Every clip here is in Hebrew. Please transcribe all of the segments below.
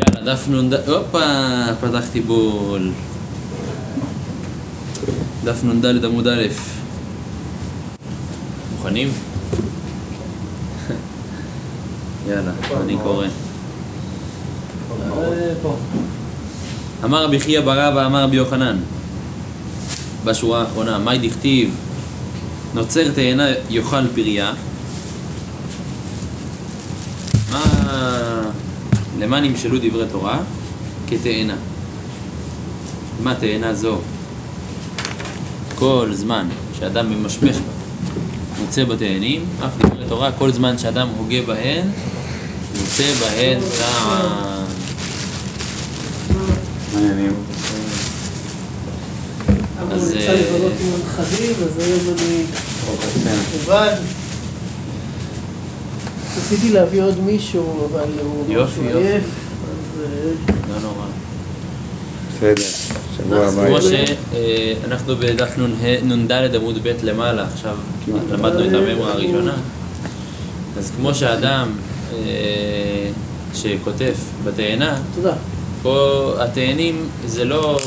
יאללה, דף נ"ד... הופה, פתחתי בול. דף נ"ד עמוד א'. מוכנים? יאללה, אני קורא. אמר רבי חייא בר אבא אמר רבי יוחנן בשורה האחרונה, מאי דכתיב נוצר תאנה יאכל פריה מה... למה נמשלו דברי תורה? כתאנה מה תאנה זו? כל זמן שאדם ממשמש בה מוצא בתאנים, אף דברי תורה, כל זמן שאדם הוגה בהן מוצא בהן טעם מעניינים. אבל אז, הוא יצא אה, לבלות עם הנכדים, אז היום אני. לבד. רציתי להביא עוד מישהו, אבל הוא יופי, יופי. עייף, אז אה, לא נורא. בסדר, שבוע הבא. כמו. שאנחנו בדף נ"ה- נ"ד עמוד ב' למעלה, עכשיו למדנו את הממרה הראשונה, אז כמו שאדם אה, שכותב בתאנה. פה התאנים זה לא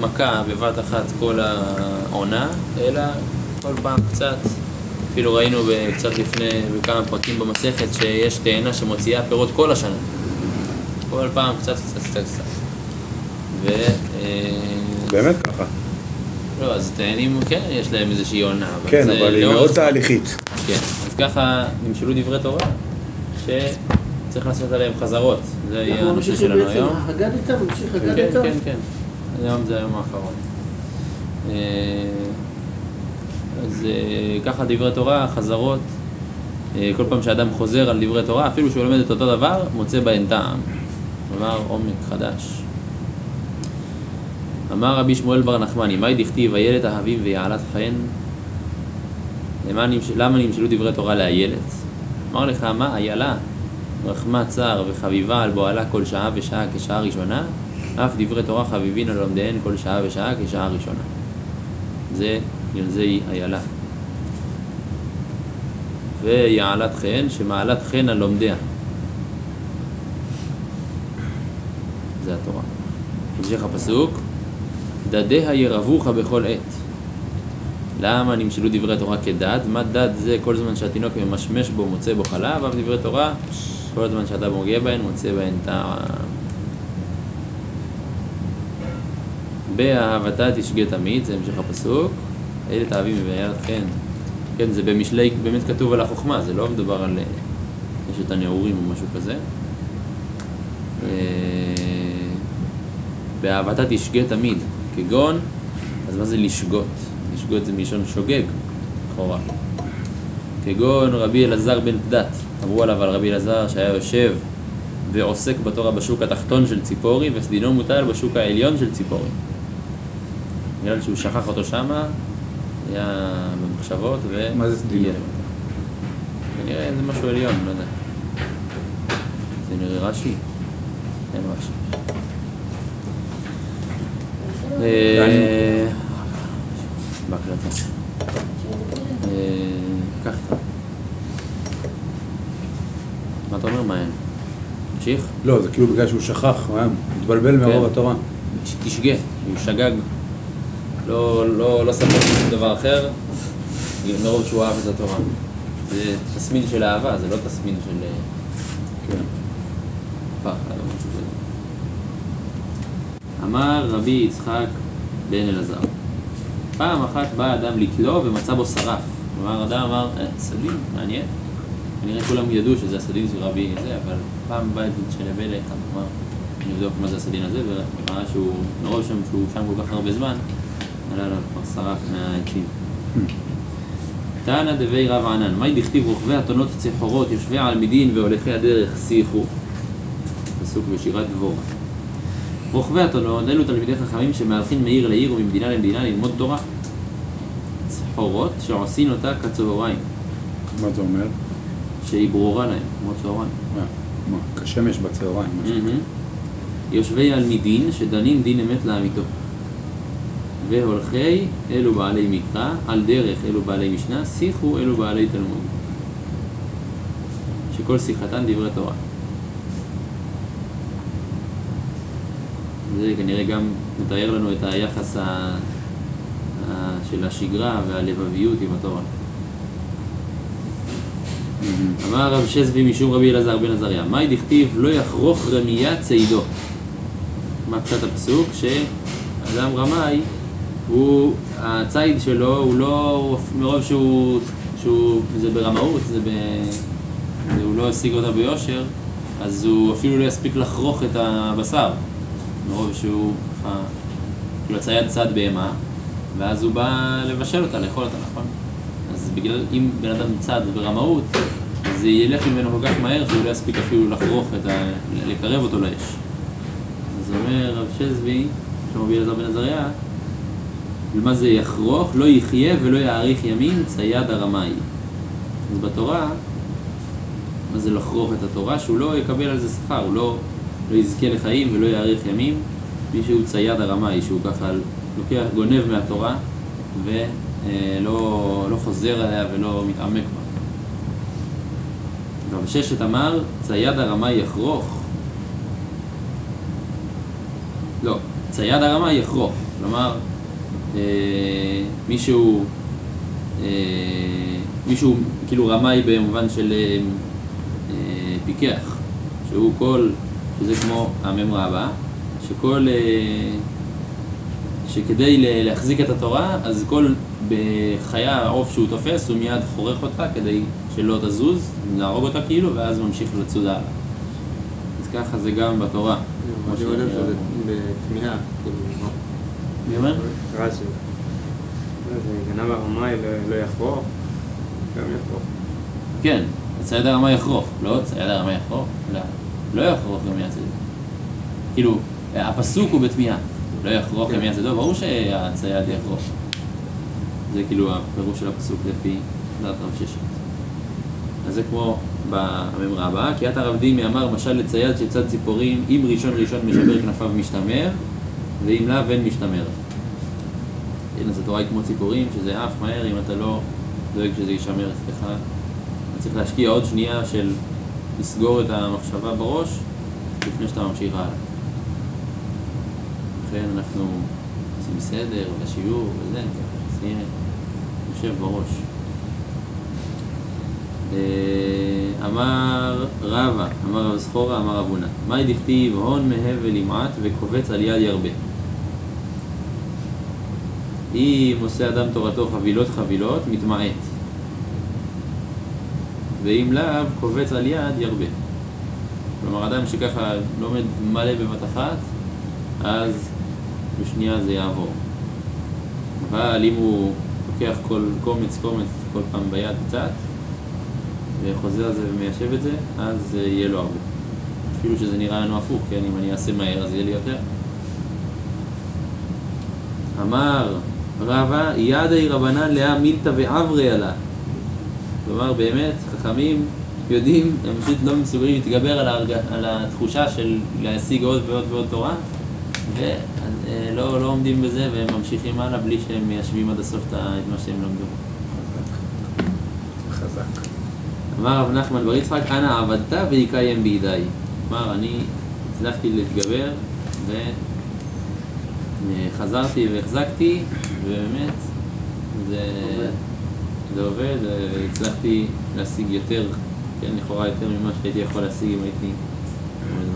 מכה בבת אחת כל העונה, אלא כל פעם קצת. אפילו ראינו קצת לפני, בכמה פרקים במסכת, שיש תאנה שמוציאה פירות כל השנה. כל פעם קצת קצת קצת קצת. ו... אה, באמת ככה. לא, אז תאנים, כן, יש להם איזושהי עונה. כן, אבל היא מאוד. תהליכית. כן, אז ככה נמשלו דברי תורה, שצריך לעשות עליהם חזרות. זה יהיה אנחנו הנושא ממשיכים שלנו בעצם, היום. הגדת, ממשיך כן, הגדת. כן, כן. היום זה היום האחרון. אז אה, ככה דברי תורה, חזרות. אה, כל פעם שאדם חוזר על דברי תורה, אפילו שהוא לומד את אותו דבר, מוצא בהן טעם. כלומר, עומק חדש. אמר רבי שמואל בר נחמני, מהי דכתיב איילת אהבים ויעלת חן? נמש- למה נמשלו דברי תורה לאיילת? אמר לך, מה איילה? רחמה צר וחביבה על בועלה כל שעה ושעה כשעה ראשונה, אף דברי תורה חביבין על לומדיהן כל שעה ושעה כשעה ראשונה. זה נלזי איילה. ויעלת חן, שמעלת חן על לומדיה. זה התורה. המשך הפסוק, דדיה ירבוך בכל עת. למה נמשלו דברי תורה כדד? מה דד זה כל זמן שהתינוק ממשמש בו מוצא בו חלב, אף דברי תורה כל זמן שאתה מוגע בהן מוצא בהן טעם. באהבתה תשגה תמיד, זה המשך הפסוק. אלה תאהבים ואיילת חן. כן, זה במשלי, באמת כתוב על החוכמה, זה לא מדובר על אה, יש את הנעורים או משהו כזה. אה, באהבתה תשגה תמיד, כגון, אז מה זה לשגות? לשגות זה מלשון שוגג, לכאורה. כגון רבי אלעזר בן פדת, אמרו עליו על רבי אלעזר שהיה יושב ועוסק בתורה בשוק התחתון של ציפורי וסדינו מוטל בשוק העליון של ציפורי. בגלל שהוא שכח אותו שמה, היה במחשבות ו... מה זה למטה. כנראה זה משהו עליון, לא יודע. זה נראה רש"י? אין רש"י. אה, בהקלטה. אה, קח איתה. מה אתה אומר מעיין? תמשיך? לא, זה כאילו בגלל שהוא שכח, הוא היה מתבלבל מרוב כן. התורה. תשגה, הוא שגג. לא, לא, לא ספק שום דבר אחר, מרוב שהוא אהב את התורה. זה תסמין של אהבה, זה לא תסמין של אה, כן. פחד. אמר רבי יצחק בן אלעזר, פעם אחת בא אדם לתלו ומצא בו שרף. כלומר, אדם אמר, אה, סדין, מעניין. כנראה כולם ידעו שזה הסדין של רבי זה, אבל פעם בא עדות של אחד, אמר, נבדוק מה זה הסדין הזה, וראה שהוא, מרוב שם שהוא שם כל כך הרבה זמן, עלה לו כבר שרף מהעצים. תנא דבי רב ענן, מהי דכתיב רוכבי אתונות צחורות, יושבי על מדין והולכי הדרך שיחו. פסוק בשירת דבורה. רוכבי אתונות, אלו תלמידי חכמים שמהלכים מעיר לעיר וממדינה למדינה ללמוד תורה. צחורות שעושים אותה כצהריים, מה זה אומר? שהיא ברורה להם, כמו צהריים. אה, מה, כשמש בצהריים. משהו. יושבי על מדין שדנים דין אמת לאמיתו. והולכי אלו בעלי מקרא, על דרך אלו בעלי משנה, שיחו אלו בעלי תלמוד. שכל שיחתן דברי תורה. זה כנראה גם מתאר לנו את היחס ה... של השגרה והלבביות עם התורה. אמר רב שזבי משום רבי אלעזר בן עזריה, מאי דכתיב לא יחרוך רמיה צידו. מה פשט הפסוק? שאדם רמאי הוא, הציד שלו הוא לא, מרוב שהוא, שהוא זה ברמאות, זה ב... זה הוא לא השיג אותה ביושר, אז הוא אפילו לא יספיק לחרוך את הבשר. מרוב שהוא ככה, כאילו הצייד צד בהמה, ואז הוא בא לבשל אותה, לאכול אותה, נכון? אז בגלל, אם בן אדם צד ברמאות, זה ילך ממנו כל כך מהר שהוא לא יספיק אפילו לחרוך את ה... לקרב אותו לאש. אז אומר רב שזבי, רבי אלעזר בן עזריה, ומה זה יחרוך? לא יחיה ולא יאריך ימים צייד הרמאי. אז בתורה, מה זה לחרוך את התורה? שהוא לא יקבל על זה שכר, הוא לא, לא יזכה לחיים ולא יאריך ימים. מי שהוא צייד הרמאי, שהוא ככה לוקח, גונב מהתורה ולא לא חוזר עליה ולא מתעמק בה. רב ששת אמר, צייד הרמאי יחרוך. לא, צייד הרמאי יחרוך. כלומר, אה, מישהו, אה, מישהו כאילו רמאי במובן של אה, אה, פיקח, שהוא כל, שזה כמו הממרה הבאה, שכל, אה, שכדי להחזיק את התורה, אז כל בחיה, עוף שהוא תופס, הוא מיד חורך אותה כדי שלא תזוז, להרוג אותה כאילו, ואז ממשיך לצוד הלאה. אז ככה זה גם בתורה. אני ש- שזה בתמיהה, כאילו? מי אומר? רש"י. גנב הרמאי לא- לא יחרוך, גם יחרוך. כן, צייד הרמה יחרוך, לא צייד הרמה יחרוך, לא, לא יחרוך יום יצדו. כאילו, הפסוק הוא בתמיהה, לא יחרוך יום יצדו, ברור שהצייד יחרוך. זה כאילו הפירוש של הפסוק לפי דעת רב ששת. אז זה כמו בממרה הבאה, כי את הרב דימי אמר משל לצייד שצד ציפורים, אם ראשון ראשון משבר כנפיו משתמר, ואם לאו אין משתמר. כן, אז התורה היא כמו ציפורים, שזה עף מהר אם אתה לא דואג שזה יישמר אצלך. אתה צריך להשקיע עוד שנייה של לסגור את המחשבה בראש לפני שאתה ממשיך הלאה. לכן אנחנו עושים סדר בשיעור וזה, ככה שזה יושב בראש. אה, אמר רבא, אמר רב זכורה, אמר רב הונא, מאי דכתיב הון מהבל ימעט וקובץ על יד ירבה. אם עושה אדם תורתו חבילות חבילות, מתמעט. ואם לאו, קובץ על יד ירבה. כלומר, אדם שככה לומד מלא בבת אחת, אז בשנייה זה יעבור. אבל אם הוא לוקח כל קומץ קומץ כל פעם ביד קצת, וחוזר על זה ומיישב את זה, אז אה, יהיה לו הרבה. אפילו שזה נראה לנו הפוך, כן? אם אני אעשה מהר אז יהיה לי יותר. אמר רבא, ידי רבנן לאה מילתא ועברי עלה. כלומר, באמת, חכמים יודעים, הם פשוט לא מסוגלים להתגבר על, ההרג... על התחושה של להשיג עוד ועוד ועוד תורה, ולא לא עומדים בזה והם ממשיכים הלאה בלי שהם מיישבים עד הסוף את מה שהם למדו. חזק. אמר רב נחמן בר יצחק, אנא עבדת ויקיים בידי. כלומר, אני הצלחתי להתגבר וחזרתי והחזקתי, ובאמת, זה, זה עובד, והצלחתי להשיג יותר, כן, לכאורה יותר ממה שהייתי יכול להשיג אם הייתי עומד.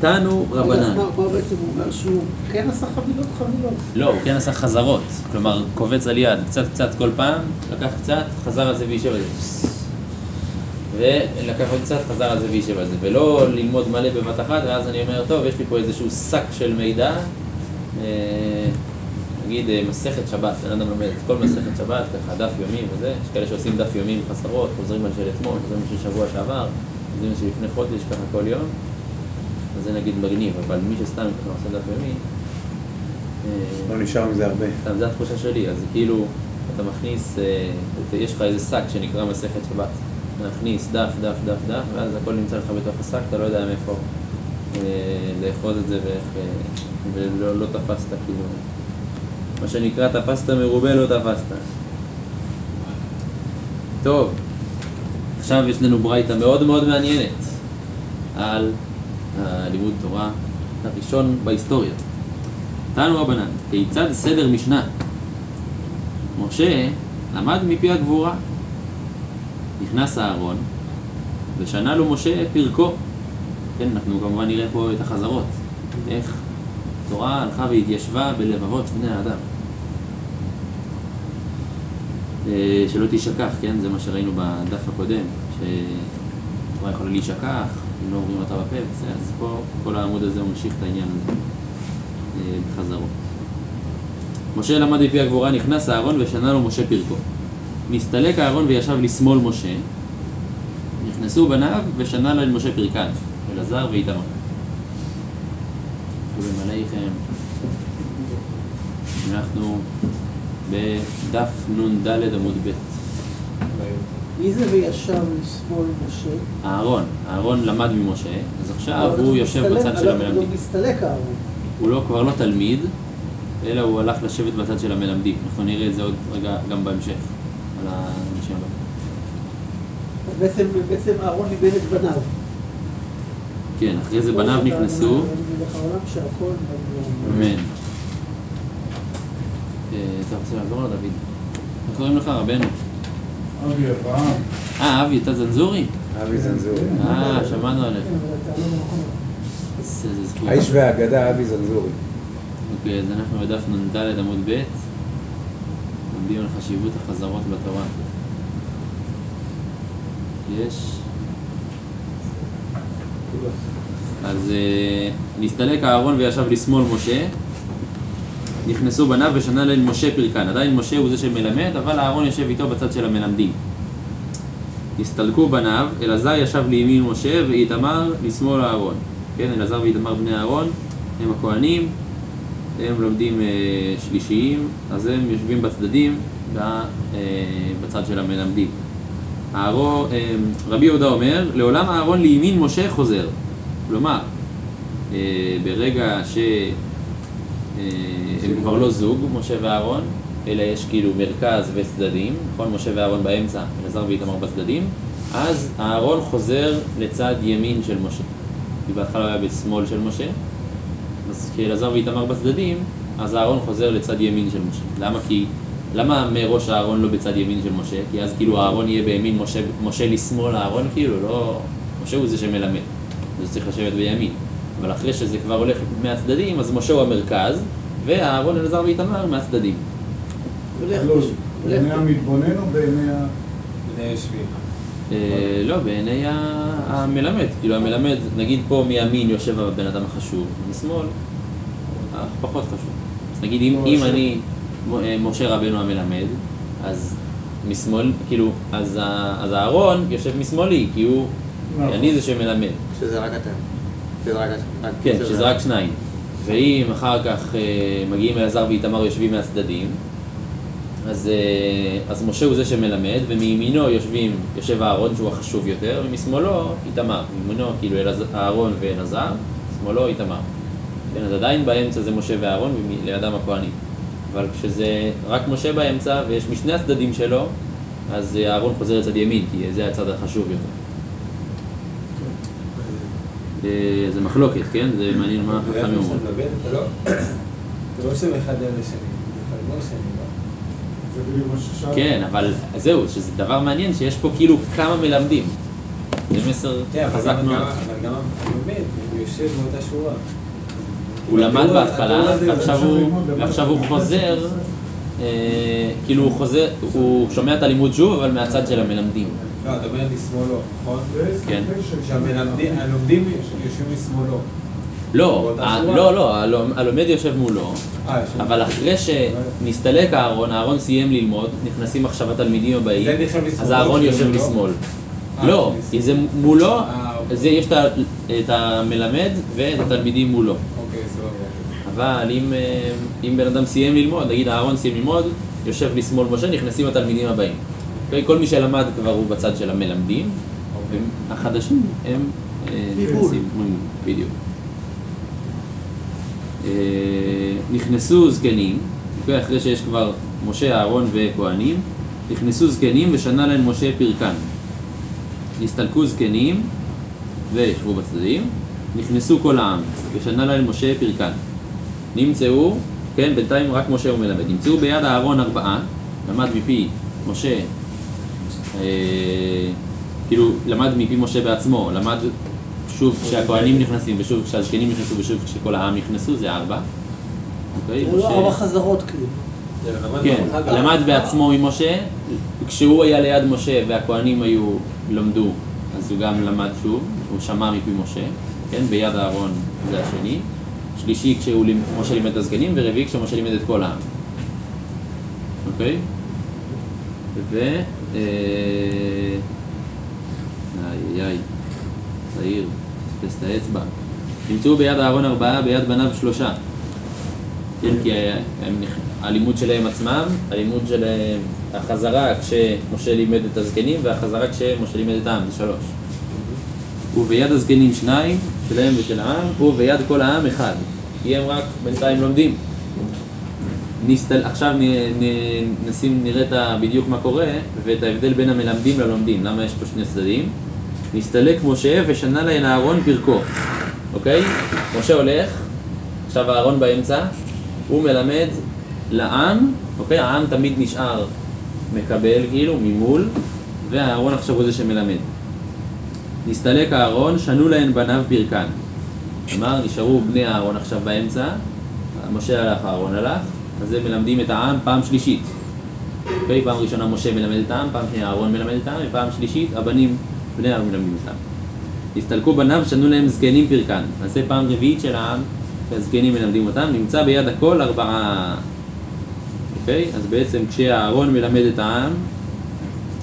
תנו רבנן. מה מה בעצם הוא אומר שהוא כן עשה חבילות חבילות? לא, הוא כן עשה חזרות. כלומר, קובץ על יד, קצת קצת כל פעם, לקח קצת, חזר על זה ויישב על זה. ולקח עוד קצת, חזר על זה ויישב על זה. ולא ללמוד מלא בבת אחת, ואז אני אומר, טוב, יש לי פה איזשהו שק של מידע, אה, נגיד אה, מסכת שבת, בן אדם לומד את כל מסכת שבת, ככה דף יומי וזה, יש כאלה שעושים דף יומי עם חסרות, חוזרים על של אתמול, חוזרים על של שבוע שעבר, חוזרים על של לפני חודש, ככה כל יום, אז זה נגיד מגניב, אבל מי שסתם ככה עושה דף יומי, לא נשאר מזה הרבה. זו התחושה שלי, אז כאילו, אתה מכניס, אה, יש לך איזה שק שנקרא מסכת שבת. מכניס דף, דף, דף, דף, ואז הכל נמצא לך בתוך השק, אתה לא יודע מאיפה אה, לאחוז את זה ואיך, אה, ולא לא תפסת, כאילו, מה שנקרא תפסת מרובה לא תפסת. טוב, עכשיו יש לנו ברייתא מאוד מאוד מעניינת על הלימוד תורה הראשון בהיסטוריה. תנו רבנן, כיצד סדר משנה? משה למד מפי הגבורה. נכנס אהרון, ושנה לו משה פרקו. כן, אנחנו כמובן נראה פה את החזרות. איך התורה הלכה והתיישבה בלבבות בני האדם. אה, שלא תשכח, כן? זה מה שראינו בדף הקודם, שהתורה יכולה להישכח, אם לא אומרים אותה בפה, אז פה כל העמוד הזה ממשיך את העניין הזה אה, בחזרות. משה למד מפי הגבורה, נכנס אהרון ושנה לו משה פרקו. נסתלק אהרון וישב לשמאל משה, נכנסו בניו ושנה להם משה פרקן, אלעזר ואיתמר. ובמלאיכם אנחנו בדף נ"ד עמוד ב'. מי זה וישב לשמאל משה? אהרון, אהרון למד ממשה, אז עכשיו הוא יושב בצד של המלמדים. הוא מסתלק אהרון. הוא לא, כבר לא תלמיד, אלא הוא הלך לשבת בצד של המלמדים. אנחנו נראה את זה עוד רגע גם בהמשך, על האנשים הבאים. בעצם, אהרון איבד את בניו. כן, אחרי זה בניו נכנסו, העולם שהכל אמן. אתה רוצה לעזור לו, דוד? איך קוראים לך, רבנו? אבי אברהם. אה, אבי, אתה זנזורי? אבי זנזורי. אה, שמענו עליך. כן. האיש והאגדה אבי זנזורי. אוקיי, אז אנחנו בדף נ"ד עמוד ב', לומדים על חשיבות החזרות בתורה. יש. אז אה, נסתלק אהרון וישב לשמאל משה, נכנסו בניו ושנה להם משה פרקן. עדיין משה הוא זה שמלמד, אבל אהרון יושב איתו בצד של המלמדים. נסתלקו בניו, אלעזר ישב לימין משה ואיתמר לשמאל אהרון. כן, אלעזר ואיתמר בני אהרון הם הכהנים, הם לומדים אה, שלישיים, אז הם יושבים בצדדים, ב, אה, בצד של המלמדים. אהרון, אה, רבי יהודה אומר, לעולם אהרון לימין משה חוזר. כלומר, אה, ברגע שהם כבר לא זוג, משה ואהרון, אלא יש כאילו מרכז וצדדים, נכון? משה ואהרון באמצע, אלעזר ואיתמר בצדדים, אז אהרון חוזר לצד ימין של משה. כי בהתחלה הוא היה בשמאל של משה, אז כשאלעזר ואיתמר בצדדים, אז אהרון חוזר לצד ימין של משה. למה? כי... למה מראש אהרון לא בצד ימין של משה? כי אז כאילו אהרון יהיה בימין, משה, משה לשמאל אהרון כאילו, לא... משה הוא זה שמלמד, אז צריך לשבת בימין. אבל אחרי שזה כבר הולך מהצדדים, אז משה הוא המרכז, ואהרון, אלעזר ואיתמר מהצדדים. הולך לא, הולך- בעיני המתבונן או בעיני ה... יושבים. אה, לא, בעיני המלמד. כאילו המלמד, נגיד פה מימין יושב הבן אדם החשוב, משמאל, אה, פחות חשוב. אז נגיד אם, אם אני אה, משה רבנו המלמד, אז משמאל, כאילו, אז, אהרון יושב משמאלי, כי הוא, נכון. אני זה שמלמד. שזה רק אתם. שזה רק... רק- כן, שזה רק שניים. ואם אחר כך אה, מגיעים אלעזר ואיתמר יושבים מהצדדים, אז, אה, אז משה הוא זה שמלמד, ומימינו יושבים, יושב אהרון שהוא החשוב יותר, ומשמאלו איתמר. מימינו כאילו אהרון ואלעזר, שמאלו איתמר. כן, אז עדיין באמצע זה משה ואהרון, ולידם הכהנים. אבל כשזה רק משה באמצע, ויש משני הצדדים שלו, אז אה, אהרון חוזר לצד ימין, כי זה הצד החשוב יותר. אה, זה מחלוקת, כן? זה מעניין מה חכמים אומרים. אתה לא לא שם אחד על השני, זה לא בדיוק מה ששאלתי. כן, אבל זהו, שזה דבר מעניין שיש פה כאילו כמה מלמדים. זה מסר כן, חזק מאוד. אבל גם הלומד, הוא יושב באותה שורה. הוא למד בהתחלה, הוא-. ועכשיו הוא חוזר, אה, כאילו הוא חוזר, הוא שומע את הלימוד שוב, אבל מהצד של המלמדים. לא, אתה אומר לשמאלו, נכון? כן. שהמלמדים, הלומדים יושבים משמאלו. לא? לא, לא, הלומ- הלומד יושב מולו, אה, יושב. אבל אחרי שנסתלק אהרון, אהרון סיים ללמוד, נכנסים עכשיו התלמידים הבאים, לשמאלו אז אהרון יושב מולו? לשמאל. אה, לא, זה כי זה מולו, אה, אוקיי. זה יש את המלמד ואת התלמידים מולו. אוקיי, סבבה. אבל אם, אם בן אדם סיים ללמוד, נגיד אהרון סיים ללמוד, יושב לשמאל משה, נכנסים התלמידים הבאים. אוקיי? כל מי שלמד כבר הוא בצד של המלמדים, אוקיי. והחדשים הם אה, בדיוק. אה, נכנסו זקנים, אוקיי? אחרי שיש כבר משה, אהרון וכהנים, נכנסו זקנים ושנה להם משה פרקן. נסתלקו זקנים וישבו בצדדים, נכנסו כל העם, ושנה להם משה פרקן. נמצאו, כן, בינתיים רק משה הוא מלמד. נמצאו ביד אהרון ארבעה, למד מפי משה, כאילו, למד מפי משה בעצמו, למד שוב כשהכהנים נכנסים, ושוב כשהזקנים נכנסו, ושוב כשכל העם נכנסו, זה ארבע. אוקיי? היו משה- ארבע חזרות כאילו. כן, למד בעצמו ממשה, כשהוא היה ליד משה והכהנים היו, למדו, אז הוא גם למד שוב, הוא שמע מפי משה, כן, ביד אהרון זה השני, שלישי כשהוא לימ- משה לימד את הזקנים, ורביעי כשמשה לימד את כל העם, אוקיי? ו... אה, איי איי, צעיר, פספס את האצבע. נמצאו ביד אהרון ארבעה, ביד בניו שלושה. כן, כי הלימוד שלהם עצמם, הלימוד שלהם, החזרה כשמשה לימד את הזקנים והחזרה כשמשה לימד את העם, זה שלוש. וביד הזקנים שניים, שלהם ושל העם, וביד כל העם אחד. כי הם רק בינתיים לומדים. נסתל, עכשיו נ, נ, נשים, נראה בדיוק מה קורה ואת ההבדל בין המלמדים ללומדים, למה יש פה שני צדדים. נסתלק משה ושנה להן אהרון פרקו, אוקיי? משה הולך, עכשיו אהרון באמצע, הוא מלמד לעם, אוקיי? העם תמיד נשאר מקבל כאילו ממול, ואהרון עכשיו הוא זה שמלמד. נסתלק אהרון, שנו להן בניו פרקן. כלומר, נשארו בני אהרון עכשיו באמצע, משה הלך, אהרון הלך, אז הם מלמדים את העם פעם שלישית. אוקיי? פעם ראשונה משה מלמד את העם, פעם שנייה אהרון מלמד את העם, ופעם שלישית הבנים, בני אהרון מלמדים את העם. נסתלקו בניו, שנו להם זקנים פרקן. נעשה פעם רביעית של העם, שהזקנים מלמדים אותם, נמצא ביד הכל ארבעה. אוקיי? אז בעצם כשאהרון מלמד את העם,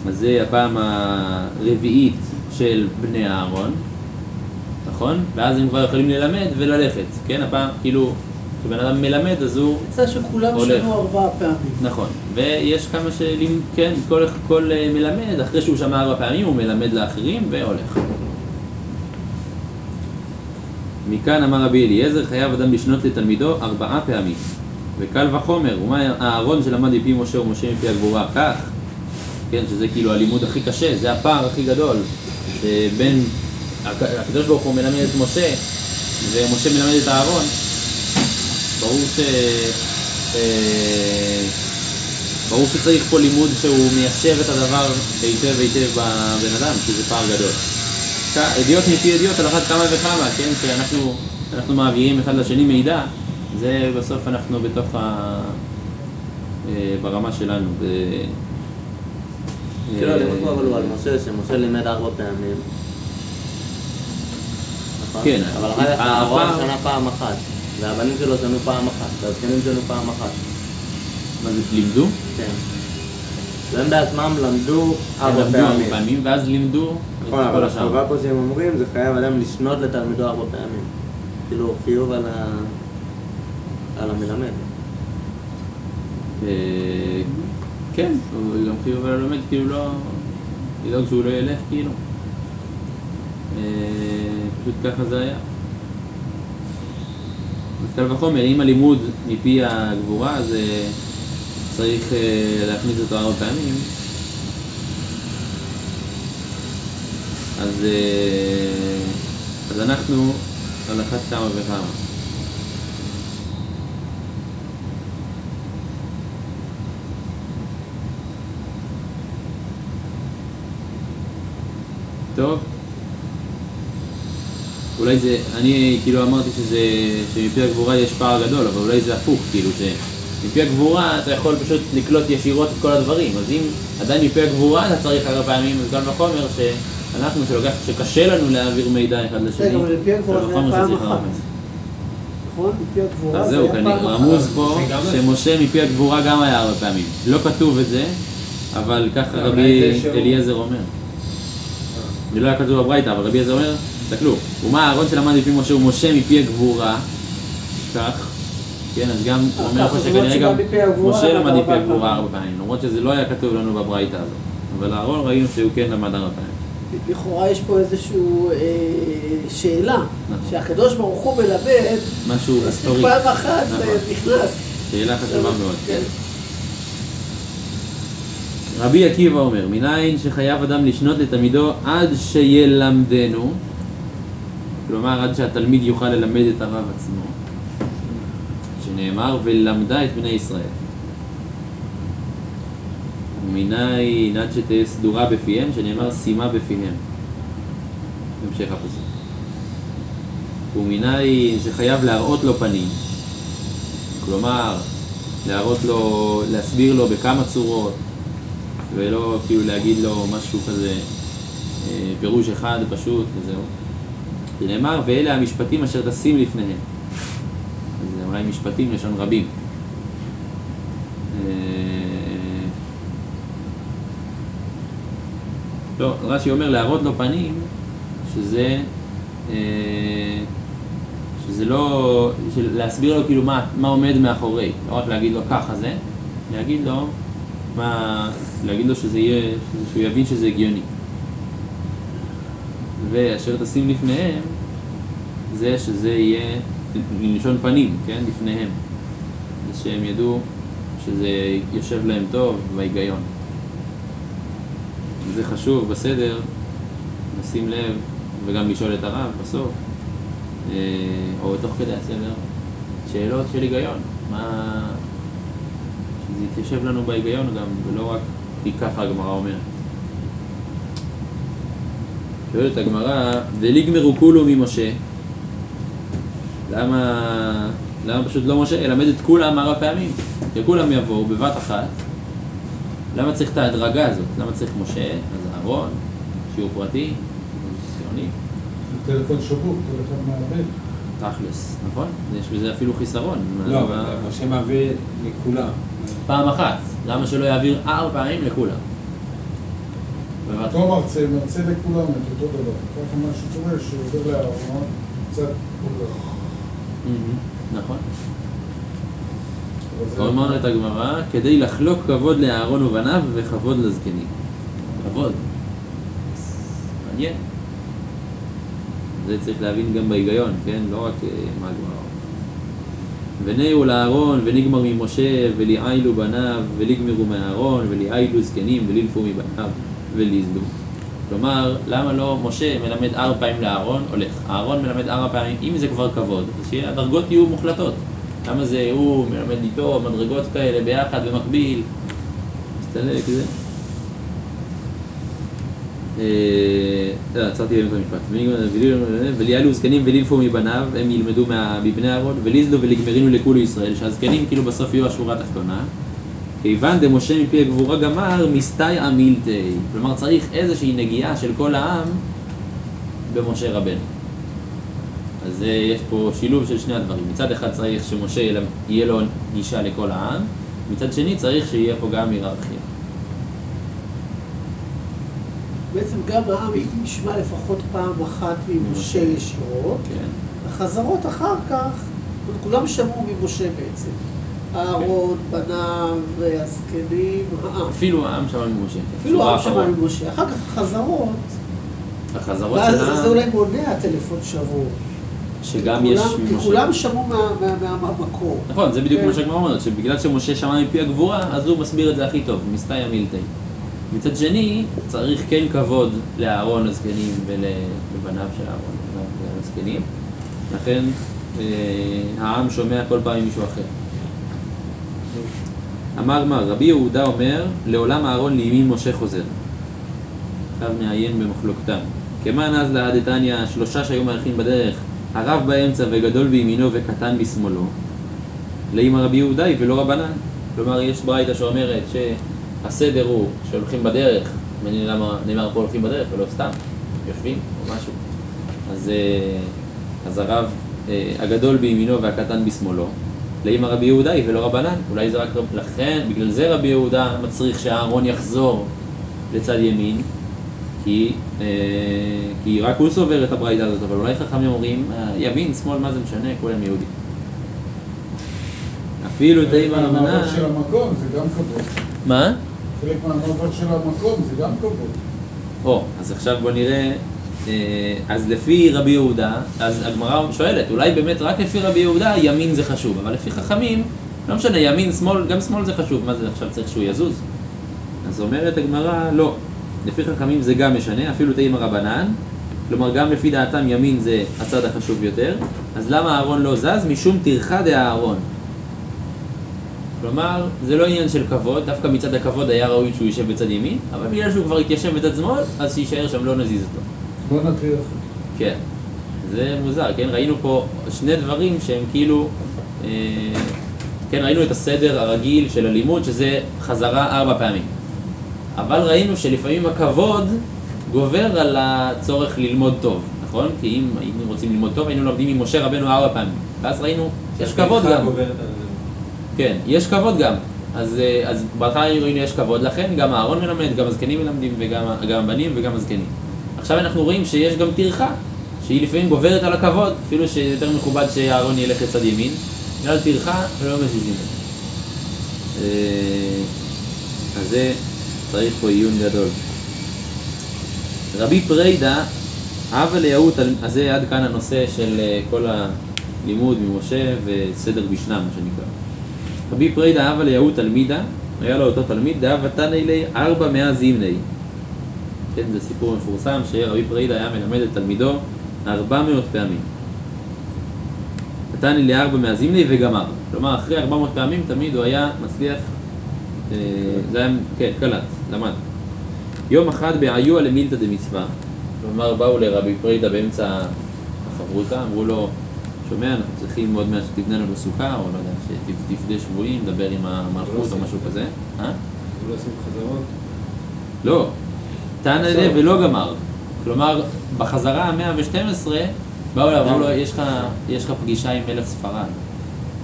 אז זה הפעם הרביעית של בני אהרון, נכון? ואז הם כבר יכולים ללמד וללכת, כן? הפעם, כאילו, כשבן אדם מלמד אז הוא... יצא שכולם הולך. שנו ארבע פעמים. נכון, ויש כמה שלים, כן, כל, כל אה, מלמד, אחרי שהוא שמע ארבע פעמים, הוא מלמד לאחרים והולך. מכאן אמר רבי אליעזר, חייב אדם לשנות לתלמידו ארבעה פעמים. וקל וחומר, ומה אהרון שלמד מפי משה ומשה מפי הגבורה? כך, כן, שזה כאילו הלימוד הכי קשה, זה הפער הכי גדול, שבין, הק- הקדוש ברוך הוא מלמד את משה, ומשה מלמד את אהרון, ברור ש... אה, ברור שצריך פה לימוד שהוא מיישב את הדבר היטב היטב בבן אדם, כי זה פער גדול. עדויות מפי עדויות על אחת כמה וכמה, כן? שאנחנו אנחנו מעבירים אחד לשני מידע, זה בסוף אנחנו בתוך ה... אה, ברמה שלנו. ו... כאילו אה, הלימוד פה אבל הוא על משה, שמשה לימד ארבע פעמים. נכון? כן, אבל אחר כך אהרון שנה פעם אחת, והבנים שלו שנו פעם אחת, והזקנים שנו פעם אחת. מה זה, לימדו? כן. והם בעצמם למדו הם ארבע למדו ארבע פעמים. פעמים, ואז לימדו את נכון, כל אבל השאר. החובה פה שהם אומרים זה חייב אדם לשנות לתלמידו ארבע פעמים. כאילו חיוב על ה... על המלמד. אה, כן, הוא גם חיוב על הלומד, כאילו לא... לדאוג שהוא לא ילך, כאילו. אה, פשוט ככה זה היה. קל וחומר, אם הלימוד מפי הגבורה, אז אה, צריך אה, להכניס אותו ארבע פעמים. אז, אה, אז אנחנו על אחת כמה וכמה. טוב. אולי זה, אני כאילו אמרתי שזה, שמפי הגבורה יש פער גדול, אבל אולי זה הפוך, כאילו שמפי הגבורה אתה יכול פשוט לקלוט ישירות את כל הדברים, אז אם עדיין מפי הגבורה אתה צריך הרבה פעמים, אז קל וחומר שאנחנו, שלוקח, שקשה לנו להעביר מידע אחד לשני, רגע, אבל מפי הגבורה קל זה היה פעם אחת. נכון? מפי הגבורה אז זה זהו, היה כנראה, פעם אחת. רמוז פה גם שמשה מפי הגבורה גם היה הרבה פעמים. לא כתוב את זה, אבל ככה לא, רבי אליעזר אומר. זה לא היה כתוב בברייתא, אבל רבי אליעזר אומר, תסתכלו, ומה אהרון שלמד מפי משה הוא משה מפי הגבורה, כך, כן, אז גם הוא אומר אה, פה שכנראה גם משה למד ארבע מפי הגבורה. ארבע פעמים, למרות שזה לא היה כתוב לנו בברייתא הזאת, אבל אהרון ראינו שהוא כן למד ארבע פעמים. לכאורה יש פה איזושהי שאלה, נכון. שהקדוש ברוך הוא מלמד, משהו היסטורי. פעם אחת נכון. נכנס. שאלה חשובה מאוד, כן. רבי עקיבא אומר, מניין שחייב אדם לשנות לתלמידו עד שילמדנו, כלומר עד שהתלמיד יוכל ללמד את הרב עצמו, שנאמר ולמדה את בני ישראל. ומניין עד שתהיה סדורה בפיהם, שנאמר שימה בפיהם. המשך הפסוק. ומניין שחייב להראות לו פנים, כלומר להראות לו, להסביר לו בכמה צורות, ולא כאילו להגיד לו משהו כזה, אה, פירוש אחד פשוט וזהו. זה נאמר, ואלה המשפטים אשר תשים לפניהם. זה אמרה משפטים לשון רבים. אה, לא, רש"י אומר להראות לו פנים, שזה, אה, שזה לא, להסביר לו כאילו מה, מה עומד מאחורי, לא רק להגיד לו ככה זה, להגיד לו, מה, להגיד לו שזה יהיה, שהוא יבין שזה הגיוני. ואשר תשים לפניהם, זה שזה יהיה מלשון פנים, כן, לפניהם. זה שהם ידעו שזה יושב להם טוב בהיגיון. זה חשוב בסדר, לשים לב וגם לשאול את הרב בסוף, אה, או תוך כדי הסדר, שאלות של היגיון, מה... שזה יתיישב לנו בהיגיון גם, ולא רק כי ככה הגמרא אומרת. שואלת הגמרא, וליגמרו כולו ממשה, למה, למה פשוט לא משה ילמד את כולם ארבע פעמים? שכולם יבואו בבת אחת, למה צריך את ההדרגה הזאת? למה צריך משה, אז אהרון, שיעור פרטי, ציוני, טלפון שבור, אחד מאבד. תכלס, נכון? יש בזה אפילו חיסרון. לא, אבל משה מעביר לכולם. פעם אחת, למה שלא יעביר ארבע פעמים לכולם? אותו מרצה, מרצה לכולם את אותו דבר. ככה מה שקורה, שעובר לאהרון, קצת עובר. מהמם, נכון. זה- אומרת הגמרא, כדי לחלוק כבוד לאהרון ובניו וכבוד לזקנים. כבוד. מעניין. זה צריך להבין גם בהיגיון, כן? לא רק אה, מה הגמרא. ונהו לאהרון ונגמר ממשה וליעילו בניו וליגמרו מאהרון וליעילו זקנים ולילפו מבניו וליזלו. כלומר, למה לא משה מלמד ארבע פעמים לאהרון, הולך. אהרון מלמד ארבע פעמים, אם זה כבר כבוד, אז שהדרגות יהיו מוחלטות. למה זה הוא מלמד איתו מדרגות כאלה ביחד במקביל, מסתלק זה. אה, אה, עצרתי באמצע המשפט. וליעלו זקנים ולילפו מבניו, הם ילמדו מבני אהרון, וליזלו ולגמרינו לכולו ישראל, שהזקנים כאילו בסוף יהיו השורה התחתונה. כיוון דמשה מפי הגבורה גמר, מסתייע מילתי. כלומר צריך איזושהי נגיעה של כל העם במשה רבנו. אז אה, יש פה שילוב של שני הדברים. מצד אחד צריך שמשה יהיה לו גישה לכל העם, מצד שני צריך שיהיה פה גם היררכיה. בעצם גם העם ישמע לפחות פעם אחת ממשה ישירות, כן. החזרות אחר כך, כולם שמעו ממשה בעצם. אהרון, בניו, הזקנים, העם. אפילו העם שמע ממשה. אפילו העם שמע. ממשה. אחר כך החזרות, החזרות של זה העם, אולי מונע טלפון שבור. שגם יש כולם- כי ממשה. כולם שמעו מה- מה- מה- מהמקור. נכון, זה בדיוק כן. מה שהגמרא אומרת, שבגלל שמשה שמע מפי הגבורה, אז הוא מסביר את זה הכי טוב, מסתייע מילתי. מצד שני, צריך כן כבוד לאהרון הזקנים ולבניו של אהרון והזקנים, לכן אה, העם שומע כל פעם מישהו אחר. אמר מה, רבי יהודה אומר, לעולם אהרון לימין משה חוזר. עכשיו נעיין במחלוקתם. כמאן אז להדתניא, שלושה שהיו מארחים בדרך, הרב באמצע וגדול בימינו וקטן בשמאלו. לאמא רבי יהודאי ולא רבנן. כלומר, יש ברייתא שאומרת שהסדר הוא שהולכים בדרך, מעניין למה נאמר פה הולכים בדרך ולא סתם, יושבים או משהו. אז, אה, אז הרב אה, הגדול בימינו והקטן בשמאלו. לאמא רבי יהודאי ולא רבנן. אולי זה רק רב... לכן, בגלל זה רבי יהודה מצריך שהארון יחזור לצד ימין, כי, אה, כי רק הוא סובר את הברייתא הזאת, אבל אולי חכמים אומרים, אה, ימין, שמאל, מה זה משנה, כולם יהודים. אפילו את האמא רבנן... של המקום זה גם כבוד. מה? חלק מהמאבק של המקום זה גם כבוד. או, אז עכשיו בוא נראה, אה, אז לפי רבי יהודה, אז הגמרא שואלת, אולי באמת רק לפי רבי יהודה ימין זה חשוב, אבל לפי חכמים, לא משנה, ימין, שמאל, גם שמאל זה חשוב, מה זה עכשיו צריך שהוא יזוז? אז אומרת הגמרא, לא, לפי חכמים זה גם משנה, אפילו תימא רבנן, כלומר גם לפי דעתם ימין זה הצד החשוב יותר, אז למה אהרון לא זז? משום טרחה דאהרון. כלומר, זה לא עניין של כבוד, דווקא מצד הכבוד היה ראוי שהוא יישב בצד ימין, אבל בגלל שהוא כבר התיישב בצד שמאל, אז שיישאר שם, לא נזיז אותו. בוא נטריח אותו. כן. זה מוזר, כן? ראינו פה שני דברים שהם כאילו... אה, כן, ראינו את הסדר הרגיל של הלימוד, שזה חזרה ארבע פעמים. אבל ראינו שלפעמים הכבוד גובר על הצורך ללמוד טוב, נכון? כי אם היינו רוצים ללמוד טוב, היינו לומדים ממשה רבנו ארבע פעמים. ואז ראינו, יש כבוד גם. כן, יש כבוד גם. אז, אה, אז בהתחלה ראינו יש כבוד, לכן גם אהרון מלמד, גם הזקנים מלמדים, וגם גם הבנים וגם הזקנים. עכשיו אנחנו רואים שיש גם טרחה, שהיא לפעמים גוברת על הכבוד, אפילו שיותר מכובד שאהרון ילך לצד ימין, בגלל טרחה ולא מזיזים את זה. אה, אז זה צריך פה עיון גדול. רבי פרידה, הווה ליהוא, תל- אז זה עד כאן הנושא של אה, כל הלימוד ממשה וסדר משנה, מה שנקרא. רבי פרידה הווה ליהוא תלמידה, היה לו אותו תלמיד, דאבה תנא לי ארבע מאה זימני. כן, זה סיפור מפורסם שרבי פרידה היה מלמד את תלמידו ארבע מאות פעמים. נתן לי לארבע מאה זימני וגמר. כלומר, אחרי ארבע מאות פעמים תמיד הוא היה מצליח, אה, זה היה, כן, קלט, למד. יום אחד בעיוע למילתא דמצווה, כלומר באו לרבי פרידה באמצע החברותא, אמרו לו, שומע, אנחנו צריכים עוד מעט שתבנה לנו סוכה, או לא יודע, שתפדה שבויים, דבר עם המלכות או משהו כזה. אה? לא עושים חזרות. לא, תנא לי ולא גמר. כלומר, בחזרה ה-112, באו אליו, אמרו לו, "יש לך- יש לך פגישה עם מלך ספרד.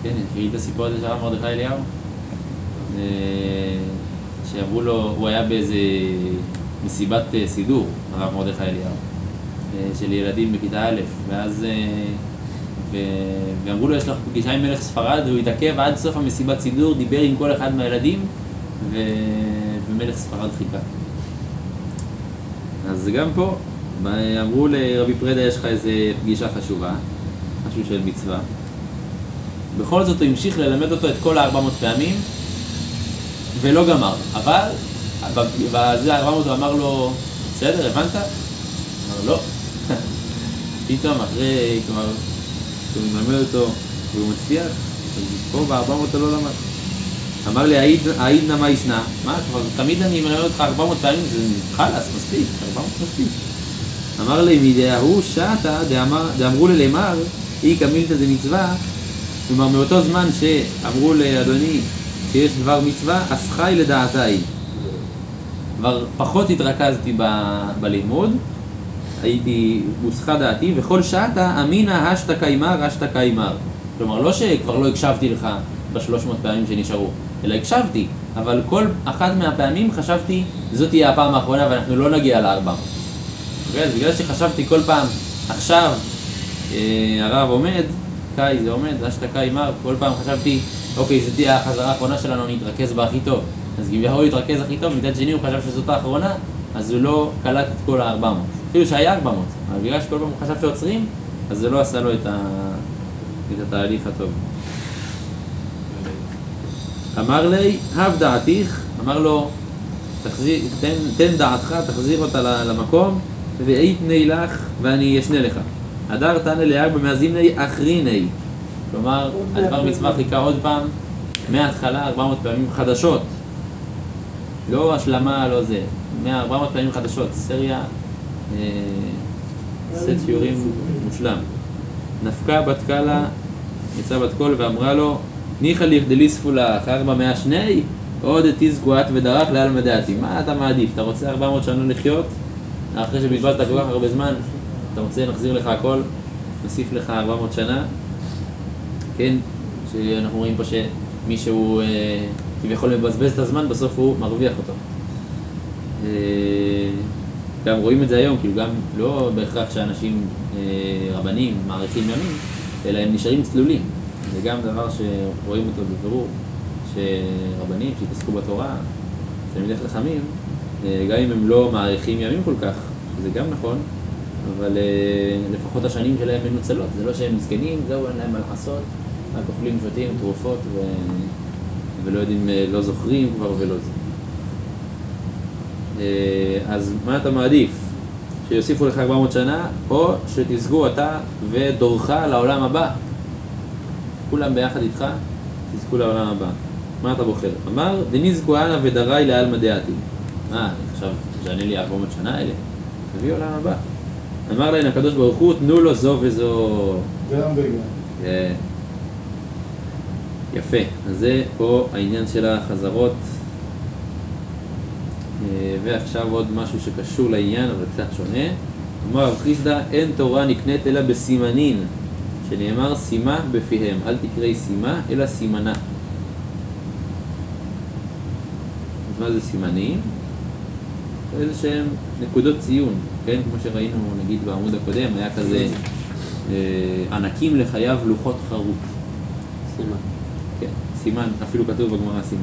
כן, ראית את הסיפור הזה של מרדכי אליהו? אה, שאמרו לו, הוא היה באיזה מסיבת אה, סידור, הרב מרדכי אליהו, אה, של ילדים בכיתה א', ואז... ו... ואמרו לו, יש לך פגישה עם מלך ספרד, והוא התעכב עד סוף המסיבת סידור, דיבר עם כל אחד מהילדים, ו... ומלך ספרד חיכה. אז גם פה, אמרו לרבי פרדה, יש לך איזה פגישה חשובה, משהו של מצווה. בכל זאת הוא המשיך ללמד אותו את כל ה-400 פעמים, ולא גמר. אבל, בזה ה-400 הוא אמר לו, בסדר, הבנת? אמר לא. פתאום אחרי, כלומר, כשהוא מלמד אותו והוא מצליח, אז פה ב-400 הוא לא למד. אמר לי, העיד- נא מה ישנה? מה, כבר תמיד אני מלמד אותך 400 פעמים, זה חלאס, מספיק, 400 מספיק. אמר לי, מדההוא שעתה דאמר- דאמרו ללמר, אי כמילתא דמצווה, כלומר מאותו זמן שאמרו לאדוני שיש דבר מצווה, אז חי לדעתי. כבר פחות התרכזתי ב- בלימוד, הייתי, הוסחה דעתי, וכל שעתה אמינא השתא קיימר, השתא קיימר. כלומר, לא שכבר לא הקשבתי לך בשלוש מאות פעמים שנשארו, אלא הקשבתי, אבל כל אחת מהפעמים חשבתי, זאת תהיה הפעם האחרונה ואנחנו לא נגיע לארבע. אוקיי? אז בגלל שחשבתי כל פעם, עכשיו אה, הרב עומד, קאי זה עומד, אשתא קאי מר, כל פעם חשבתי, אוקיי, זאת תהיה החזרה האחרונה שלנו, נתרכז בה הכי טוב. אז כביכול התרכז הכי טוב, מצד שני הוא חשב שזאת האחרונה, אז הוא לא קלט את כל ה-400. אפילו שהיה 400, אבל בגלל שכל פעם הוא חשב שעוצרים, אז זה לא עשה לו את, ה... את התהליך הטוב. אמר לי, הב דעתיך, אמר לו, תחזיר, תן, תן דעתך, תחזיר אותה למקום, ואיתני לך ואני אשנה לך. הדר תנא לארבע מאזיני אחריני. כלומר, הדבר מצווה חיכה עוד פעם, מההתחלה 400 פעמים חדשות. לא השלמה, לא זה. 400 פעמים חדשות, סריה, אה, סט שיעורים מושלם. נפקה בת קלה, יצאה בת קול ואמרה לו, ניחא לכדליספו לך ארבע מאה שני, עוד תזכו את ודרך לעלמא דעתי. מה אתה מעדיף? אתה רוצה 400 שנה לחיות? אחרי שבזבזת כל כך הרבה זמן, אתה רוצה נחזיר לך הכל, נוסיף לך 400 שנה? כן, שאנחנו רואים פה שמי שהוא אה, כביכול מבזבז את הזמן, בסוף הוא מרוויח אותו. אה, גם רואים את זה היום, כאילו גם לא בהכרח שאנשים אה, רבנים מאריכים ימים, אלא הם נשארים צלולים. זה גם דבר שרואים אותו בבירור, שרבנים שהתעסקו בתורה, תלמידי חכמים, אה, גם אם הם לא מאריכים ימים כל כך, שזה גם נכון, אבל אה, לפחות השנים שלהם מנוצלות, זה לא שהם זקנים, זהו, אין להם מה לעשות, רק אוכלים, שותים, תרופות, ו... ולא יודעים, אה, לא זוכרים כבר ולא זה. אז מה אתה מעדיף? שיוסיפו לך 400 שנה, או שתזכו אתה ודורך לעולם הבא. כולם ביחד איתך, תזכו לעולם הבא. מה אתה בוחר? אמר, דניזקו אנא ודרי לעלמא דעתי. אה, עכשיו, תענה לי 400 שנה האלה? תביא עולם הבא. אמר להם הקדוש ברוך הוא, תנו לו זו וזו. גם וגם. יפה, אז זה פה העניין של החזרות. אה, ועכשיו עוד משהו שקשור לעניין, אבל קצת שונה. אמר רב חיסדא, אין תורה נקנית אלא בסימנין, שנאמר סימה בפיהם, אל תקראי סימה, אלא סימנה. אז מה זה סימנים? איזה שהם נקודות ציון, כן? כמו שראינו נגיד בעמוד הקודם, היה כזה אה, ענקים לחייו לוחות חרוט. סימן. כן, סימן, אפילו כתוב בגמרא סימן.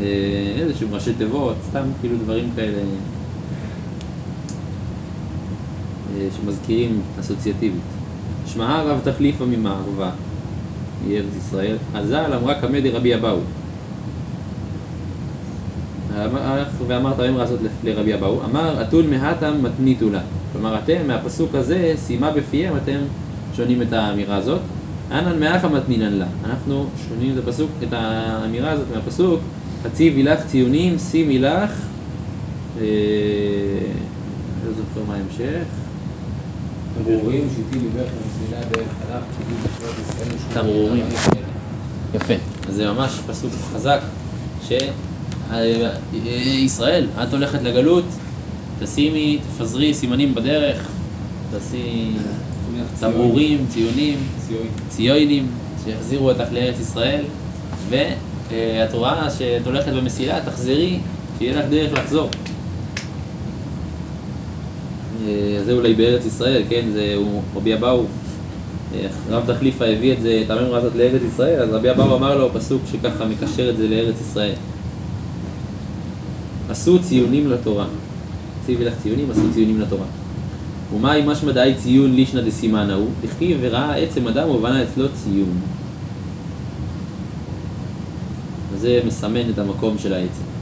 אה, איזשהו ראשי תיבות, סתם כאילו דברים כאלה אה, שמזכירים אסוציאטיבית. שמעה רב תחליפה ממערבה, מארץ ישראל, אזל אמרה קמא דרבי אבאו. ואמרת היום לעשות לרבי אבאו, אמר אתון מהתם מתניתו לה. כלומר אתם מהפסוק הזה, סיימה בפיהם, אתם שונים את האמירה הזאת. אנן מאחה מתנינן לה. אנחנו שונים את הפסוק, את האמירה הזאת מהפסוק, הציבי לך ציונים, שימי לך, אה, לא זוכר מה ההמשך, תמרורים שיטי ליבך למסילה דרך חלק, שיטי בשבט ישראל. תמרורים. יפה. אז זה ממש פסוק חזק, שישראל, את הולכת לגלות, תשימי, תפזרי סימנים בדרך, תעשי תמרורים, ציונים. ציונים, שיחזירו אותך לארץ ישראל, ואת רואה שאת הולכת במסילה, תחזרי, שיהיה לך דרך לחזור. אה, זה אולי בארץ ישראל, כן, זה הוא רבי אבאו, אה, רב תחליפה הביא את זה, את הממרה הזאת לארץ ישראל, אז רבי אבאו אמר לו פסוק שככה מקשר את זה לארץ ישראל. עשו ציונים לתורה. ציווי לך ציונים, עשו ציונים לתורה. ומאי משמע דאי ציון לישנא דסימנא הוא, דכתיב וראה עצם אדם ובנה אצלו ציון. וזה מסמן את המקום של העצם.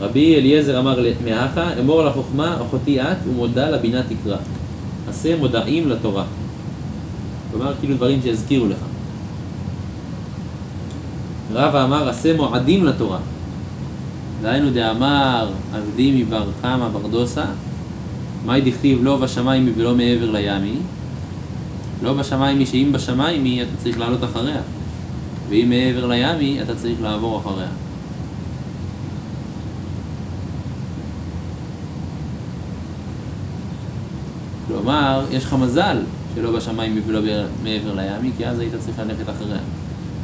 רבי אליעזר אמר מהכה, אמור לחוכמה אחותי את ומודה לבינה תקרא. עשה מודעים לתורה. כלומר, כאילו דברים שיזכירו לך. רבא אמר, עשה מועדים לתורה. דהיינו דאמר עבדי מבר חמא ברדוסה, מאי דכתיב לא בשמיים ולא מעבר לימי. לא בשמיים היא שאם בשמיים היא אתה צריך לעלות אחריה. ואם מעבר לימי אתה צריך לעבור אחריה. כלומר, יש לך מזל שלא בשמיים ולא מעבר לימי, כי אז היית צריך ללכת אחריה.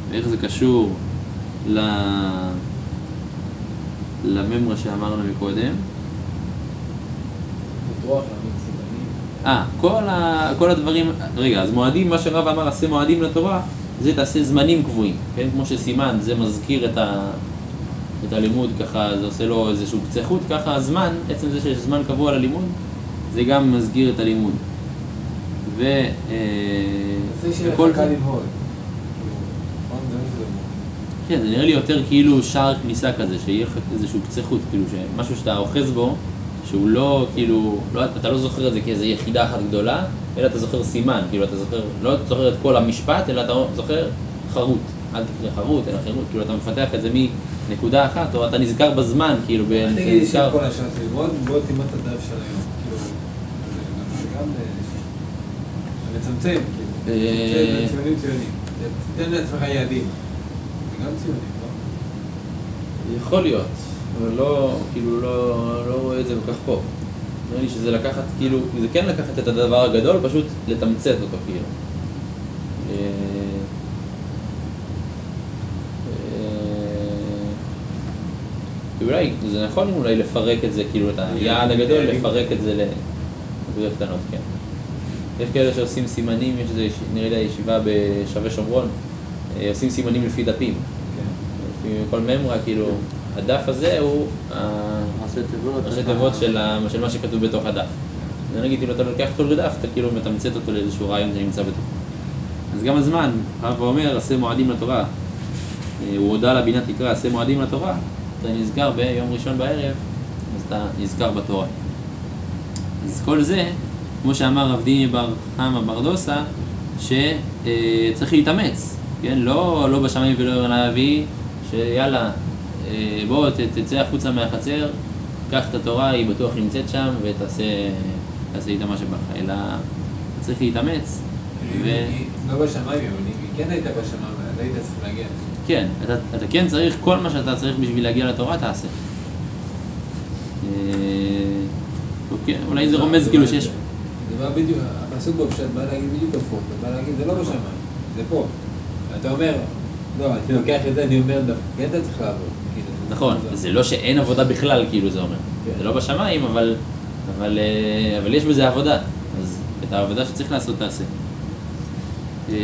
ואיך זה קשור ל... לממרה שאמרנו מקודם? אה, כל, ה... כל הדברים, רגע, אז מועדים, מה שרב אמר, עשה מועדים לתורה, זה תעשה זמנים קבועים, כן? כמו שסימן, זה מזכיר את, ה... את הלימוד, ככה, זה עושה לו איזשהו קצה חוט, ככה הזמן, עצם זה שיש זמן קבוע ללימוד, זה גם מזכיר את הלימוד. ו... אה, ללמוד. כאילו, נכון? כן, זה נראה לי יותר כאילו שער כניסה כזה, שיהיה איזשהו קצה חוט, כאילו, משהו שאתה אוחז בו, שהוא לא, כאילו, לא, אתה לא זוכר את זה כאיזו יחידה אחת גדולה, אלא אתה זוכר סימן, כאילו, אתה זוכר, לא זוכר את כל המשפט, אלא אתה זוכר חרוט. אל תקרא חרוט, אלא חירות, כאילו, אתה מפתח את זה מנקודה אחת, או אתה נזכר בזמן, כאילו, ב- אל אתה תגיד לי. שאת כל שלי, בוא בוא תלמד את הדף של היום. כאילו, זה- זה גם... אה, לצמצם, כאילו. אה, לצמצם, ציונים ציונים. תן לעצמך יעדים. זה גם ציונים, לא? יכול להיות, אבל לא, כאילו, לא, לא רואה את זה כל כך פה. נראה לי שזה לקחת, כאילו, זה כן לקחת את הדבר הגדול, פשוט לתמצת אותו, כאילו. אה, אה, אולי, זה נכון אולי לפרק את זה, כאילו, את היעד הגדול, לפרק את זה לנקודות קטנות, כן. יש כאלה שעושים סימנים, יש איזה, נראה לי הישיבה בשווה שומרון, אה, עושים סימנים לפי דפים. כן. לפי כל ממרה, כאילו, הדף הזה הוא ה- ראשי תיבות. של מה שכתוב בתוך הדף. נגיד, אם אתה לוקח כל דף, אתה כאילו מתמצת אותו לאיזשהו רעיון שנמצא בתוכו. אז גם הזמן, הרב אומר, עשה מועדים לתורה. אה, הוא הודה לבינה תקרא, עשה מועדים לתורה. אתה נזכר ביום ראשון בערב, אז אתה נזכר בתורה. אז כל זה, כמו שאמר רב דיני בר חמא בר דוסה, שצריך להתאמץ, כן? לא, לא בשמיים ולא להביא, שיאללה, אה, בוא ת- תצא החוצה מהחצר, קח את התורה, היא בטוח נמצאת שם, ותעשה תעשה איתה מה שבא לך, אלא צריך להתאמץ. ו... לא בשמיים, אבל אם כן הייתה בשמיים, אז היית צריך להגיע לשם. כן, אתה, אתה כן צריך, כל מה שאתה צריך בשביל להגיע לתורה, תעשה. אה, אוקיי, אולי זה רומז כאילו שיש... זה בא בדיוק, הפסוק בפשט בא להגיד בדיוק הפוך, בא להגיד זה לא בשמיים, זה פה. אתה אומר, לא, אני לוקח את זה, אני אומר, דווקא, כן אתה צריך לעבוד. כאילו, נכון, זה- לא שאין עבודה בכלל, כאילו זה אומר. כן. זה לא בשמיים, אבל, אבל, אה, אבל יש בזה עבודה. אז את העבודה שצריך לעשות, תעשה. אה,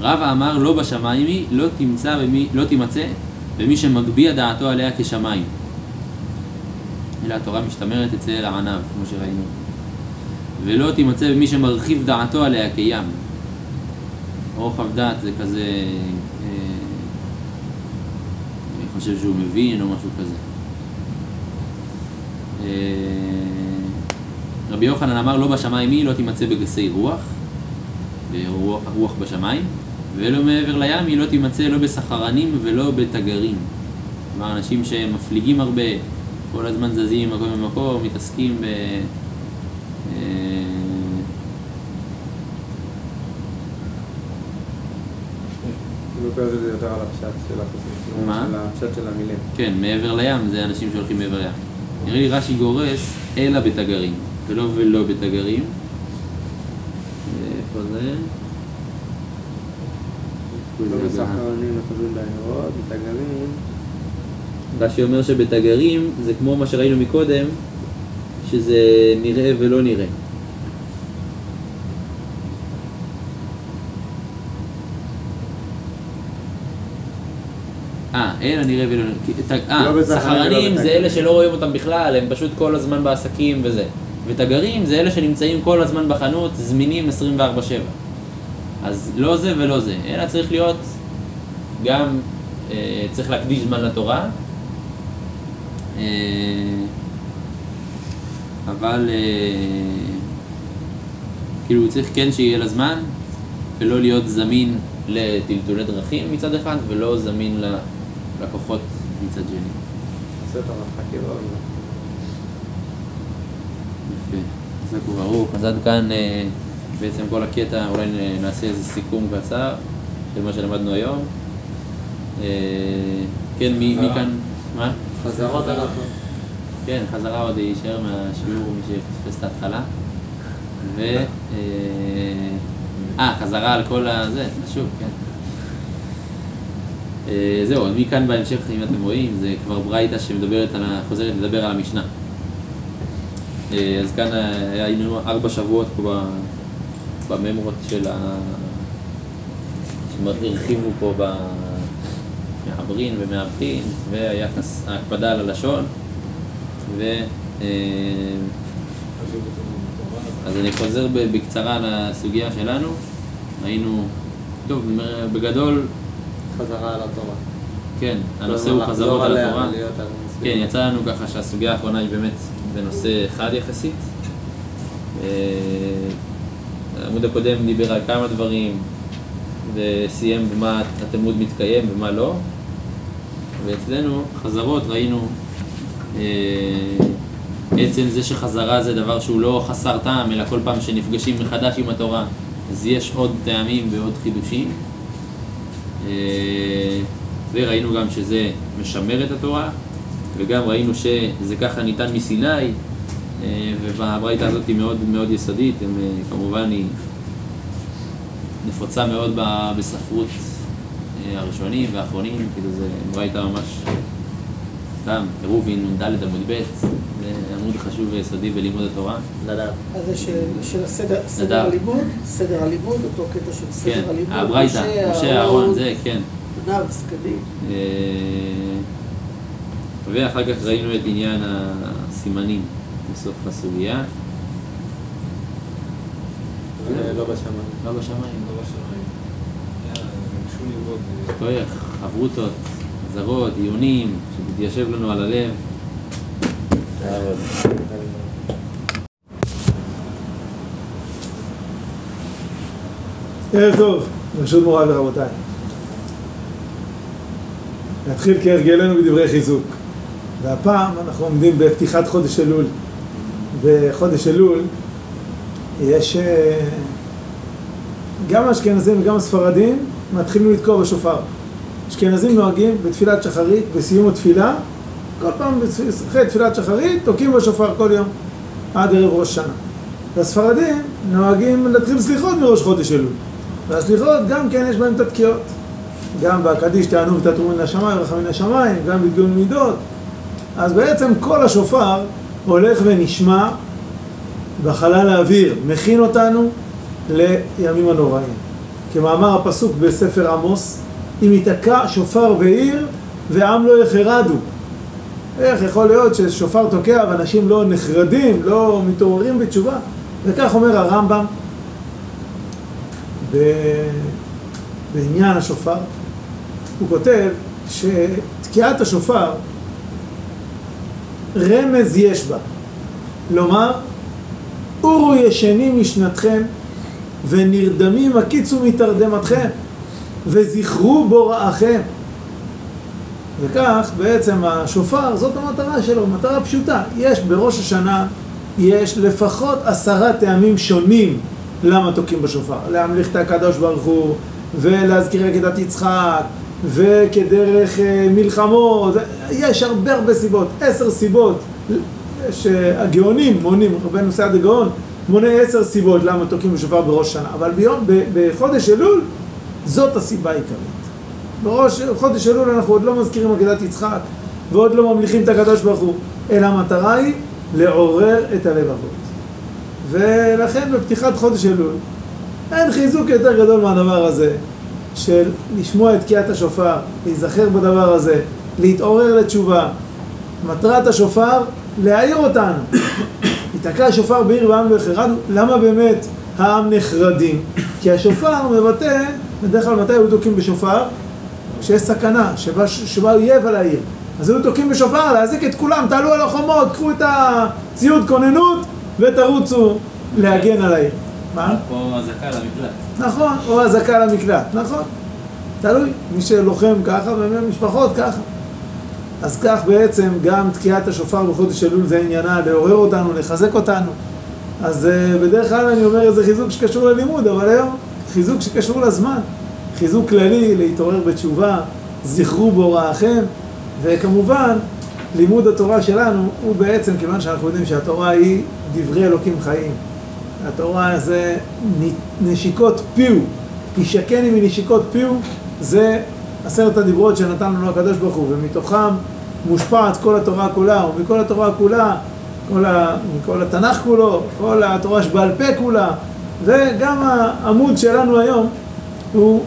רבא אמר, לא בשמיים היא, לא תמצא במי, לא תימצא במי שמגביה דעתו עליה כשמיים. אלא התורה משתמרת אצל הענב, כמו שראינו. ולא תימצא במי שמרחיב דעתו עליה כים. רוחב דעת זה כזה, אה, אני חושב שהוא מבין או משהו כזה. אה, רבי יוחנן אמר לא בשמיים היא לא תימצא בגסי רוח, ורוח רוח בשמיים, ולא מעבר לים היא לא תימצא לא בסחרנים ולא בתגרים. כלומר אנשים שמפליגים הרבה, כל הזמן זזים ממקום למקום, מתעסקים ב... אה. מה? על הפשט של המילים. כן, מעבר לים זה אנשים שהולכים מעבר לים. נראה לי רש"י גורס אלא בתגרים, ולא ולא בתגרים. איפה זה? לא בסחרנים נחזים בעיירות, בתגרים. רש"י אומר שבתגרים זה כמו מה שראינו מקודם, שזה נראה ולא נראה. אה, אלא נראה ולא נראה. אה, לא בסחרנים סחרנים זה. אלה שלא רואים אותם בכלל, הם פשוט כל הזמן בעסקים וזה. ותגרים זה אלה שנמצאים כל הזמן בחנות, זמינים 24/7. אז לא זה ולא זה, אלא צריך להיות גם, אה, צריך להקדיש זמן לתורה, אבל אה, כאילו צריך כן שיהיה לה זמן, ולא להיות זמין לטלטולי דרכים מצד אחד, ולא זמין ללקוחות מצד שני. את הרב חקירות. יפה, חזק וברוך. אז עד כאן אה, בעצם כל הקטע, אולי נעשה איזה סיכום קצר של מה שלמדנו היום. אה, כן, מי כאן? מה? חזרות החוק. כן, חזרה עוד יישאר מהשיעור, מי שפספס את ההתחלה. ו... אה, אה, חזרה על כל הזה, חשוב, כן. אה, זהו, מכאן בהמשך, אם אתם רואים, זה כבר ברייתא שמדברת על ה... חוזרת לדבר על המשנה. אה, אז כאן היינו ארבע שבועות פה בממרות של ה... שהרחיבו פה ב... מעברין ומעברין, והיחס, ההקפדה על הלשון, ו... אה, התורה. אז אני חוזר בקצרה לסוגיה שלנו. היינו, טוב, בגדול, חזרה על התורה. כן, הנושא כלומר, הוא חזרות על התורה. ולהיות על המסגרת. כן, יצא לנו ככה שהסוגיה האחרונה היא באמת בנושא חד יחסית. אה, העמוד הקודם דיבר על כמה דברים וסיים במה התלמוד מתקיים ומה לא. ואצלנו חזרות ראינו אה, עצם זה שחזרה זה דבר שהוא לא חסר טעם, אלא כל פעם שנפגשים מחדש עם התורה, אז יש עוד טעמים ועוד חידושים. אה, וראינו גם שזה משמר את התורה, וגם ראינו שזה ככה ניתן מסיני, אה, והברייתא הזאת היא מאוד מאוד יסודית, הם, אה, כמובן היא נפוצה מאוד בספרות הראשונים והאחרונים, כאילו זה ברייתא ממש, סתם, עירובין נ"ד עמוד ב', זה עמוד חשוב ויסודי בלימוד התורה. לדעת. אז זה של, סדר. הלימוד, סדר הלימוד, אותו קטע של סדר כן, הלימוד. הברייתא, משה, אהרון, זה, כן. בניו, זקנים. אה, ואחר כך ראינו את עניין הסימנים בסוף הסוגיה. לא בשמיים. לא בשמיים. לא בשמיים. כוח, חברותות, אזהרות, עיונים, שמתיישב לנו על הלב. ערב טוב, ברשות מוריי ורבותיי. נתחיל כהרגלנו בדברי חיזוק. והפעם אנחנו עומדים בפתיחת חודש אלול. בחודש אלול יש... אה, גם האשכנזים וגם הספרדים מתחילים לתקוע בשופר. אשכנזים נוהגים בתפילת שחרית, בסיום התפילה, כל פעם אחרי תפילת שחרית תוקעים בשופר כל יום, עד ערב ראש שנה. והספרדים נוהגים להתחיל סליחות מראש חודש אלול. והסליחות גם כן יש בהם את התקיעות. גם בקדיש תענו ותתרו מן השמיים ורחם מן השמיים, גם בדגון מידות. אז בעצם כל השופר הולך ונשמע בחלל האוויר, מכין אותנו לימים הנוראים. כמאמר הפסוק בספר עמוס, אם ייתקע שופר בעיר ועם לא יחרדו. איך יכול להיות ששופר תוקע ואנשים לא נחרדים, לא מתעוררים בתשובה? וכך אומר הרמב"ם בעניין השופר. הוא כותב שתקיעת השופר רמז יש בה. לומר, אורו ישנים משנתכם ונרדמים הקיצו מתרדמתכם וזכרו בוראכם. וכך בעצם השופר, זאת המטרה שלו, מטרה פשוטה. יש בראש השנה, יש לפחות עשרה טעמים שונים למה תוקעים בשופר. להמליך את הקדוש ברוך הוא, ולהזכיר עקדת יצחק, וכדרך אה, מלחמות, יש הרבה הרבה סיבות, עשר סיבות שהגאונים מונים, רבנו סעד הגאון מונה עשר סיבות למה תוקעים בשופר בראש שנה, אבל ביום, בחודש אלול זאת הסיבה העיקרית. בראש חודש אלול אנחנו עוד לא מזכירים עקדת יצחק ועוד לא ממליכים את הקדוש ברוך הוא, אלא המטרה היא לעורר את הלבבות. ולכן בפתיחת חודש אלול אין חיזוק יותר גדול מהדבר הזה של לשמוע את תקיעת השופר, להיזכר בדבר הזה, להתעורר לתשובה. מטרת השופר, להעיר אותנו. ייתקע השופר בעיר ועם לא יחרדו. למה באמת העם נחרדים? כי השופר מבטא, בדרך כלל מתי היו תוקעים בשופר? כשיש סכנה, שבא, שבא אויב על העיר. אז היו תוקעים בשופר להזיק את כולם, תעלו על החומות, קחו את הציוד כוננות ותרוצו להגן על העיר. מה? פה אזעקה למקלט. נכון, או אזעקה למקלט, נכון. תלוי, מי שלוחם ככה ומשפחות ככה. אז כך בעצם גם תקיעת השופר בחודש אלול זה עניינה, לעורר אותנו, לחזק אותנו. אז uh, בדרך כלל אני אומר איזה חיזוק שקשור ללימוד, אבל היום חיזוק שקשור לזמן. חיזוק כללי, להתעורר בתשובה, זכרו בהוראכם, וכמובן, לימוד התורה שלנו הוא בעצם, כיוון שאנחנו יודעים שהתורה היא דברי אלוקים חיים. התורה זה נשיקות פיו, ישקני מנשיקות פיו, זה עשרת הדיברות שנתן לנו הקדוש ברוך הוא, ומתוכם מושפעת כל התורה כולה, ומכל התורה כולה, כל ה, מכל התנ"ך כולו, כל התורה שבעל פה כולה, וגם העמוד שלנו היום הוא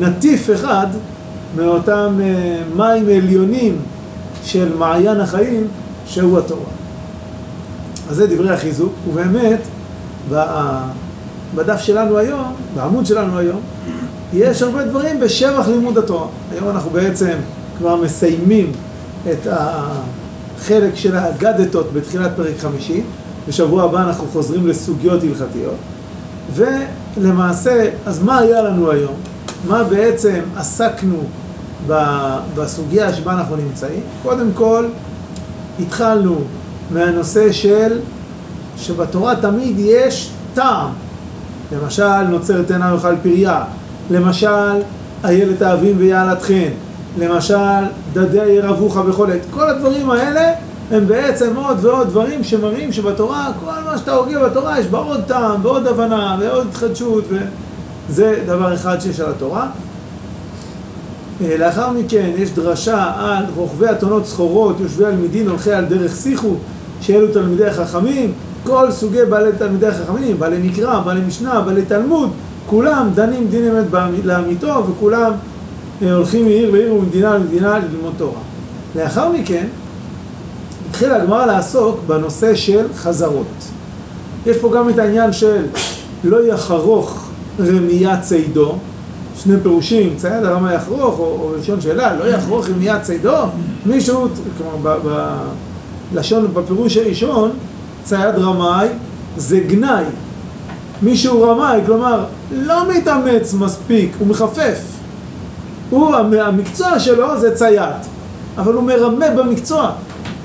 נטיף אחד מאותם אה, מים עליונים של מעיין החיים, שהוא התורה. אז זה דברי החיזוק, ובאמת, בדף שלנו היום, בעמוד שלנו היום, יש הרבה דברים בשבח לימוד התורה. היום אנחנו בעצם כבר מסיימים את החלק של האגדתות בתחילת פרק חמישי, בשבוע הבא אנחנו חוזרים לסוגיות הלכתיות, ולמעשה, אז מה היה לנו היום? מה בעצם עסקנו בסוגיה שבה אנחנו נמצאים? קודם כל, התחלנו מהנושא של שבתורה תמיד יש טעם. למשל, נוצרת עינה יאכל פריה. למשל, איילת האבים ויעלת חן. למשל, דדיה ירבוך בכל עת. כל הדברים האלה הם בעצם עוד ועוד דברים שמראים שבתורה, כל מה שאתה הוגה בתורה, יש בה עוד טעם ועוד הבנה ועוד התחדשות, וזה דבר אחד שיש על התורה. אה, לאחר מכן יש דרשה על רוכבי אתונות סחורות, יושבי על מדין, הולכי על דרך שיחו, שאלו תלמידי החכמים, כל סוגי בעלי תלמידי החכמים, בעלי מקרא, בעלי משנה, בעלי תלמוד, כולם דנים דין אמת לאמיתו, וכולם הולכים מעיר לעיר וממדינה למדינה ללמוד תורה. לאחר מכן, התחילה הגמרא לעסוק בנושא של חזרות. יש פה גם את העניין של לא יחרוך רמיית צידו, שני פירושים, צייד הרמה יחרוך, או, או לשון שאלה, לא יחרוך רמיית צידו, מישהו, כלומר, ב, ב, לשון בפירוש הראשון, צייד רמאי זה גנאי. מישהו רמאי, כלומר, לא מתאמץ מספיק, הוא מחפף. הוא, המ- המקצוע שלו זה צייד, אבל הוא מרמה במקצוע.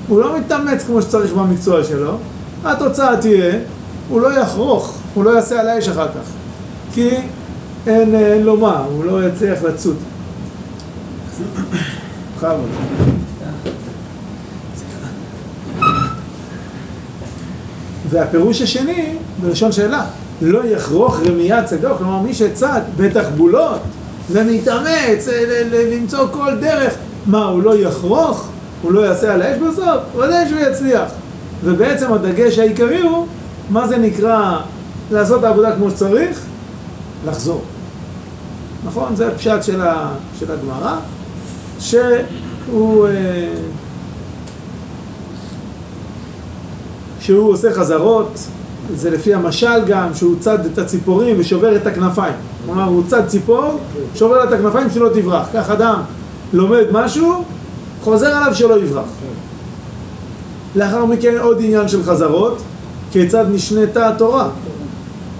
הוא לא מתאמץ כמו שצריך במקצוע שלו. התוצאה תהיה, הוא לא יחרוך, הוא לא יעשה על האש אחר כך. כי אין, אין לו מה, הוא לא יצליח לצוד. בכבוד. והפירוש השני, בלשון שאלה, לא יחרוך רמיית צדוק, כלומר מי שצד בתחבולות ומתאמץ ל- ל- למצוא כל דרך, מה, הוא לא יחרוך? הוא לא יעשה על האש בסוף? ודאי שהוא יצליח. ובעצם הדגש העיקרי הוא, מה זה נקרא לעשות את העבודה כמו שצריך? לחזור. נכון? זה הפשט של, ה, של הגמרא, שהוא, אה, שהוא עושה חזרות, זה לפי המשל גם, שהוא צד את הציפורים ושובר את הכנפיים. כלומר, הוא צד ציפור, שובר את הכנפיים שלא תברח. כך אדם לומד משהו, חוזר עליו שלא יברח. לאחר מכן עוד עניין של חזרות, כיצד נשנתה התורה.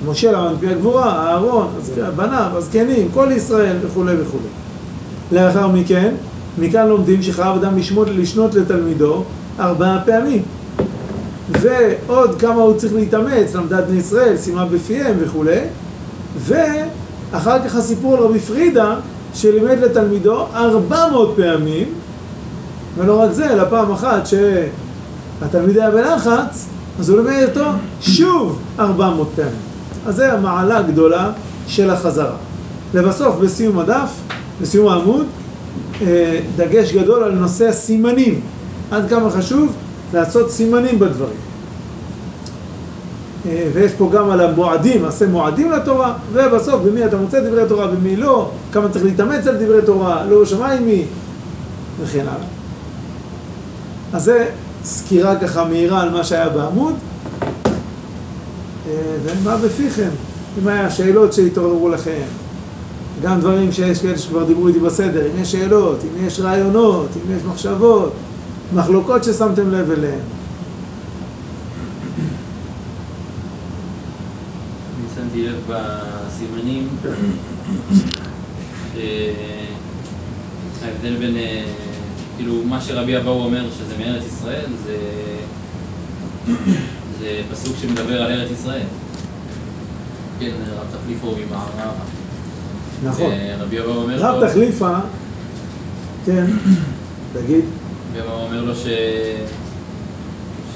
משה למד מפי הגבורה, אהרון, בניו, הזקנים, כל ישראל וכולי וכולי. לאחר מכן, מכאן לומדים שחייב אדם לשמות, לשנות לתלמידו ארבעה פעמים. ועוד כמה הוא צריך להתאמץ, למדת בני ישראל, סיימה בפיהם וכולי. ואחר כך הסיפור על רבי פרידה, שלימד לתלמידו ארבע מאות פעמים, ולא רק זה, אלא פעם אחת שהתלמיד היה בלחץ, אז הוא לימד אותו שוב ארבע מאות פעמים. אז זה המעלה הגדולה של החזרה. לבסוף, בסיום הדף, בסיום העמוד, אה, דגש גדול על נושא הסימנים. עד כמה חשוב לעשות סימנים בדברים. אה, ויש פה גם על המועדים, עשה מועדים לתורה, ובסוף במי אתה מוצא דברי תורה, במי לא, כמה צריך להתאמץ על דברי תורה, לא שמיים מי, וכן הלאה. אז זה סקירה ככה מהירה על מה שהיה בעמוד. אה, ומה בפיכם? אם היה שאלות שהתעוררו לכם, גם דברים שיש כאלה שכבר דיברו איתי בסדר, אם יש שאלות, אם יש רעיונות, אם יש מחשבות, מחלוקות ששמתם לב אליהן. שמתי לב בסימנים, שההבדל בין, אה, כאילו, מה שרבי אבאו אומר שזה מארץ ישראל, זה, זה פסוק שמדבר על ארץ ישראל. כן, רב תחליפו ממערערה. נכון. אה, רבי אבאו אומר רב תחליפה, כן, תגיד, אבאו אומר לו ש...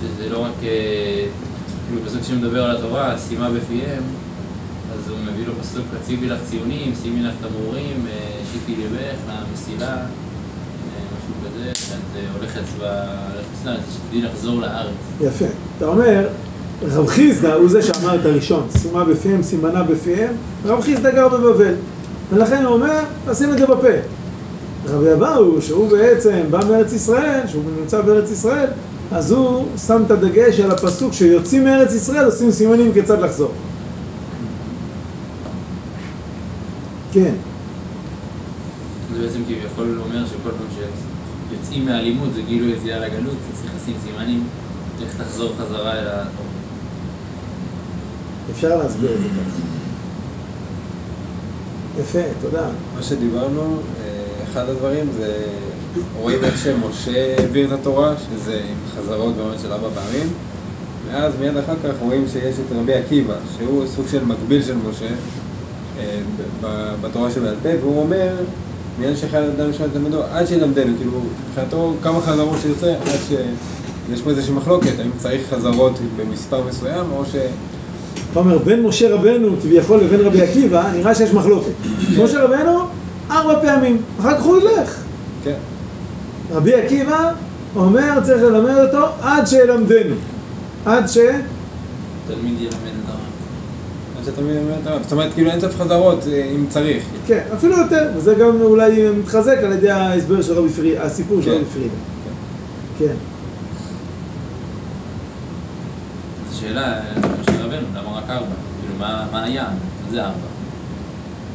שזה לא רק, אה, כאילו פסוק שמדבר על התורה, סיימה בפיהם, אז הוא מביא לו פסוק, הציבי לך ציונים, שימי לך תמרורים, אה, שיטי לבך, למסילה, אה, משהו כזה, שאת הולכת לחוץ לארץ, שתדעי לחזור לארץ. יפה. אתה אומר, רב חיסדא הוא זה שאמר את הראשון, שימה בפיהם, סימנה בפיהם, רב חיסדא גר בבבל. ולכן הוא אומר, שים את זה בפה. רבי אבאו, שהוא בעצם בא מארץ ישראל, שהוא נמצא בארץ ישראל, אז הוא שם את הדגש על הפסוק שיוצאים מארץ ישראל, עושים סימנים כיצד לחזור. כן, זה בעצם כביכול אומר שכל פעם שיוצאים מהלימוד זה כאילו יציאה לגלות, אז צריך לשים סימנים, איך תחזור חזרה אל התורה. אפשר להסביר את זה ככה. יפה, תודה. מה שדיברנו, אחד הדברים זה, רואים איך שמשה העביר את התורה, שזה עם חזרות באמת של ארבע פעמים, ואז מיד אחר כך רואים שיש את רבי עקיבא, שהוא סוג של מקביל של משה אה, בתורה שבעל פה, והוא אומר, מעניין שחייל אדם לשמוע את תלמידו, עד שילמדנו, כאילו, מבחינתו כמה חזרות שיוצא, עד ש... יש פה איזושהי מחלוקת, האם צריך חזרות במספר מסוים, או ש... אתה אומר, בין משה רבנו כביכול לבין רבי עקיבא, נראה שיש מחלוקת. משה רבנו, ארבע פעמים, אחר כך הוא ילך. כן. רבי עקיבא אומר, צריך ללמד אותו עד שילמדנו. עד ש... תלמיד ילמד את הרב. עד שתלמיד ילמד את הרב. זאת אומרת, כאילו אין סוף חזרות אה, אם צריך. כן, אפילו יותר, וזה גם אולי מתחזק על ידי ההסבר של רבי פרידה, הסיפור של כן. רבי פרידה. כן. זו שאלה, משה רבנו, למה רק ארבע? כאילו, מה? מה זה ארבע?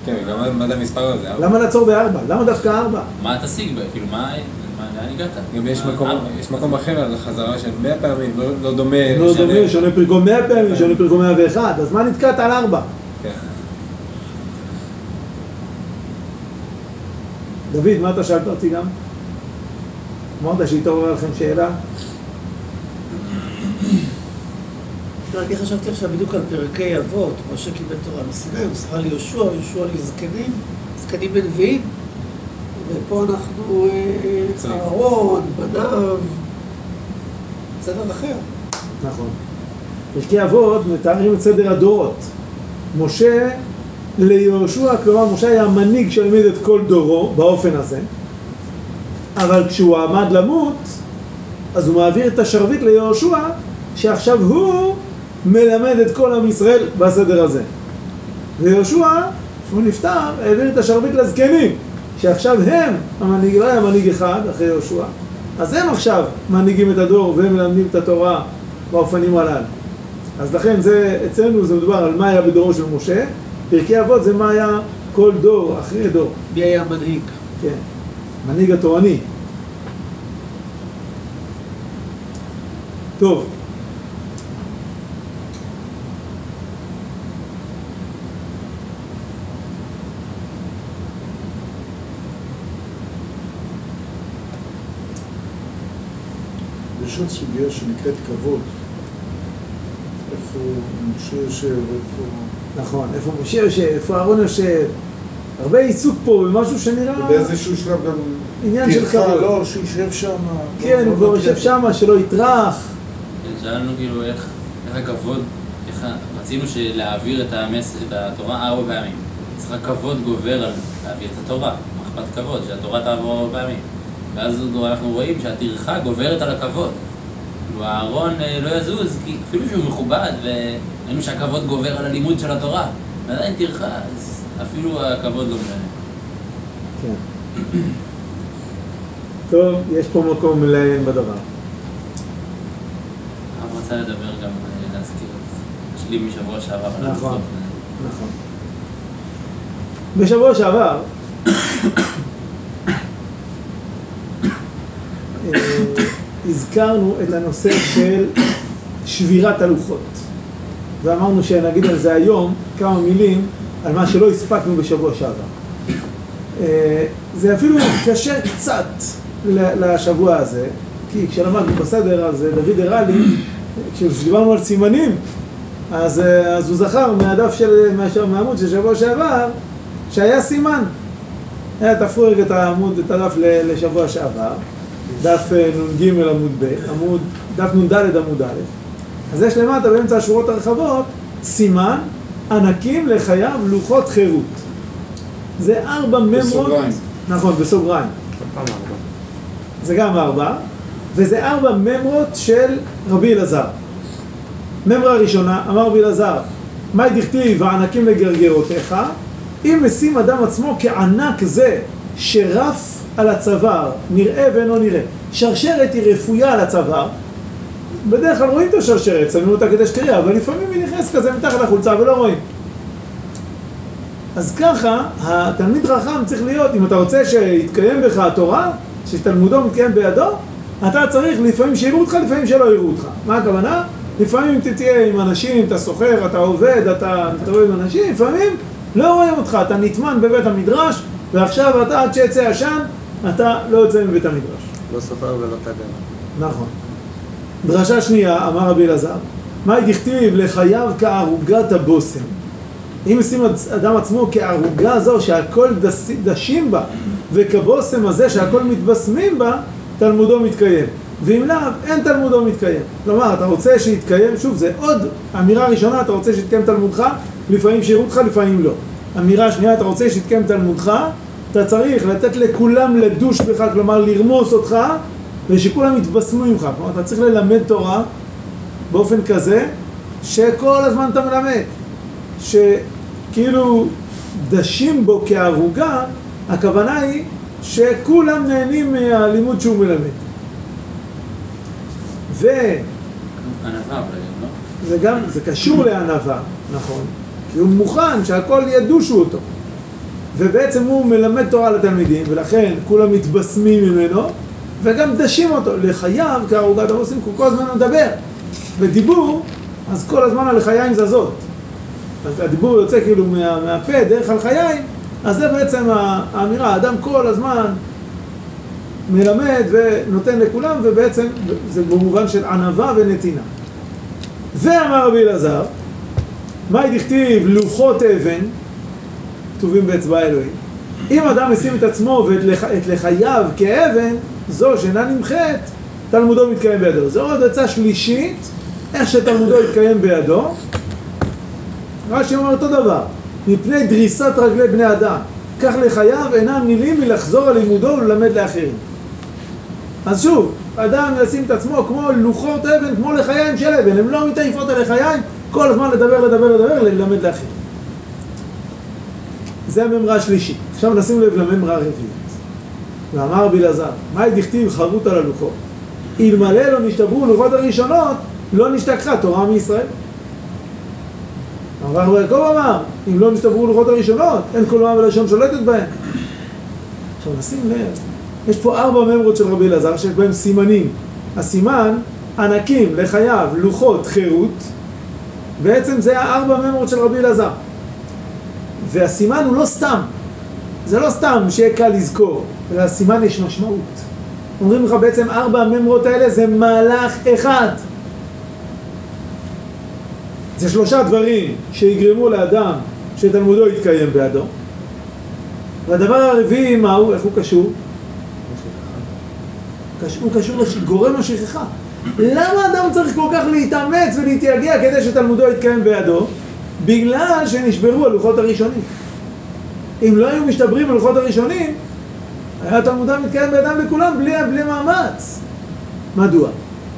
כן, גם מה- זה המספר הזה? למה לעצור בארבע? למה דווקא ארבע? מה תשיג בה? כאילו, מה מה לאן הגעת? גם יש מקום, יש מקום אחר על חזרה של 100 פעמים, לא, לא דומה. לא לשנה. דומה, שונה פרקו 100 פעמים, שונה פרקו 101, אז מה נתקעת על ארבע? כן. דוד, מה אתה שאלת אותי גם? אמרת שהתעוררה לכם שאלה? לא, אני חשבתי עכשיו בדיוק על פרקי אבות, משה קיבל תורה מסיני, הוא מסרה ליהושע, יהושע לזקנים, זקנים בנביאים, ופה אנחנו אה, צריך. אהרון, בניו, סדר אחר. נכון. פרקי אבות מתארים את סדר הדורות. משה ליהושע, כלומר משה היה המנהיג שהעמיד את כל דורו באופן הזה, אבל כשהוא עמד למות, אז הוא מעביר את השרביט ליהושע, שעכשיו הוא מלמד את כל עם ישראל בסדר הזה. ויהושע, כשהוא נפטר, העביר את השרביט לזקנים, שעכשיו הם, המנהיג, לא היה מנהיג אחד אחרי יהושע, אז הם עכשיו מנהיגים את הדור והם מלמדים את התורה באופנים הללו. אז לכן זה, אצלנו זה מדובר על מה היה בדורו של משה, פרקי אבות זה מה היה כל דור אחרי דור, מי היה המנהיג? כן, מנהיג התורני. טוב, יש עוד סוגיה שנקראת כבוד. איפה משה יושב, איפה... נכון, איפה משה יושב, איפה אהרון יושב, הרבה עיסוק פה במשהו שנראה... ובאיזשהו שלב גם... עניין של כבוד. לא, שישב שם. כן, הוא כבר יושב שמה, שלא יטרח. כן, שאלנו כאילו איך, איך הכבוד, איך רצינו להעביר את, המס, את התורה ארבע פעמים. צריך הכבוד גובר על להעביר את התורה. מה אכפת כבוד? שהתורה תעבור ארבע פעמים. ואז אנחנו רואים שהטרחה גוברת על הכבוד. כאילו הארון אה, לא יזוז, כי אפילו שהוא מכובד, וראינו שהכבוד גובר על הלימוד של התורה. ועדיין טרחה, אז אפילו הכבוד לא משנה. כן. טוב, יש פה מקום לעיין בדבר. הרב רצה לדבר גם, אה, להזכיר, השלים משבוע שעבר. נכון. נכון. בשבוע שעבר, אה, הזכרנו את הנושא של שבירת הלוחות. ואמרנו שנגיד על זה היום כמה מילים על מה שלא הספקנו בשבוע שעבר. אה, זה אפילו מתקשר קצת לשבוע הזה, כי כשלמדנו בסדר אז אה, דוד הראה לי, כשדיברנו על סימנים, אז, אה, אז הוא זכר מהדף של, מה- מהעמוד של שבוע שעבר, שהיה סימן. היה תפרו רגע את העמוד, את הדף לשבוע שעבר, דף אה, נ"ג עמוד ב', עמוד, דף נ"ד עמוד א', אז יש למטה באמצע השורות הרחבות סימן ענקים לחייו לוחות חירות. זה ארבע ממרות, בסוגריים. נכון, בסוגריים. זה גם ארבע, וזה ארבע ממרות של רבי אלעזר. ממרה ראשונה, אמר רבי אלעזר, מאי דכתיב הענקים לגרגרותיך, אם משים אדם עצמו כענק זה שרף על הצוואר, נראה ואינו נראה. שרשרת היא רפויה על הצוואר, בדרך כלל רואים את השרשרת, שמים אותה כדי שתראה, אבל לפעמים היא נכנסת כזה מתחת לחולצה ולא רואים. אז ככה, התלמיד חכם צריך להיות, אם אתה רוצה שיתקיים בך התורה, שתלמודו מתקיים בידו, אתה צריך לפעמים שיראו אותך, לפעמים שלא יראו אותך. מה הכוונה? לפעמים תהיה עם אנשים, אתה סוחר, אתה עובד, אתה מסתובב עם אנשים, לפעמים לא רואים אותך, אתה נטמן בבית המדרש, ועכשיו אתה, עד שיצא עשן, אתה לא יוצא מבית המדרש. לא סופר ולא תדר. נכון. דרשה שנייה, אמר רבי אלעזר, מאי דכתיב לחייו כערוגת הבושם. אם ישים אדם עצמו כערוגה זו שהכל דס, דשים בה, וכבושם הזה שהכל מתבשמים בה, תלמודו מתקיים. ואם לאו, אין תלמודו מתקיים. כלומר, אתה רוצה שיתקיים, שוב, זה עוד אמירה ראשונה, אתה רוצה שיתקיים תלמודך, לפעמים שיראו אותך, לפעמים לא. אמירה שנייה, אתה רוצה שיתקיים תלמודך, אתה צריך לתת לכולם לדוש בך, כלומר לרמוס אותך, ושכולם יתבשמו ממך. כלומר, אתה צריך ללמד תורה באופן כזה, שכל הזמן אתה מלמד. שכאילו דשים בו כערוגה, הכוונה היא שכולם נהנים מהלימוד שהוא מלמד. וזה ענווה אולי, לא? גם, זה קשור לענווה, נכון, כי הוא מוכן שהכל ידושו אותו. ובעצם הוא מלמד תורה לתלמידים, ולכן כולם מתבשמים ממנו, וגם דשים אותו, לחייו כערוגת הרוסים, כל הזמן מדבר. בדיבור, אז כל הזמן הלחיים זזות. אז הדיבור יוצא כאילו מה, מהפה, דרך הלחיים, אז זה בעצם האמירה, האדם כל הזמן מלמד ונותן לכולם, ובעצם זה במובן של ענווה ונתינה. ואמר רבי אלעזר, מאי דכתיב לוחות אבן, כתובים באצבע אלוהים. אם אדם ישים את עצמו ואת לח... את לחייו כאבן, זו שאינה נמחית, תלמודו מתקיים בידו. זו עוד עצה שלישית, איך שתלמודו יתקיים בידו. רש"י אומר אותו דבר, מפני דריסת רגלי בני אדם, כך לחייו אינם מילים מלחזור על לימודו וללמד לאחרים. אז שוב, אדם ישים את עצמו כמו לוחות אבן, כמו לחיים של אבן, הם לא מתעייפות על לחיים, כל הזמן לדבר, לדבר, לדבר, ללמד לאחרים. זה הממרה השלישית. עכשיו נשים לב לממרה הרביעית. ואמר רבי אלעזר, מהי דכתיב חרות על הלוחות? אלמלא לא נשתברו לוחות הראשונות, לא נשתכחה תורה מישראל. הרב רבי יעקב אמר, אם לא נשתברו לוחות הראשונות, אין כל מה ולשון שולטת בהם. עכשיו נשים לב, יש פה ארבע ממרות של רבי אלעזר שיש בהם סימנים. הסימן, ענקים, לחייו, לוחות, חירות. בעצם זה הארבע ממרות של רבי אלעזר. והסימן הוא לא סתם. זה לא סתם שיהיה קל לזכור, אלא לסימן יש משמעות. אומרים לך בעצם ארבע הממרות האלה זה מהלך אחד. זה שלושה דברים שיגרמו לאדם שתלמודו יתקיים בעדו. והדבר הרביעי, מהו? איך הוא קשור? הוא קשור לגורם השכחה. למה אדם צריך כל כך להתאמץ ולהתייגע כדי שתלמודו יתקיים בידו? בגלל שנשברו הלוחות הראשונים. אם לא היו משתברים הלוחות הראשונים, היה תלמודם מתקיים בידם לכולם בלי, בלי מאמץ. מדוע?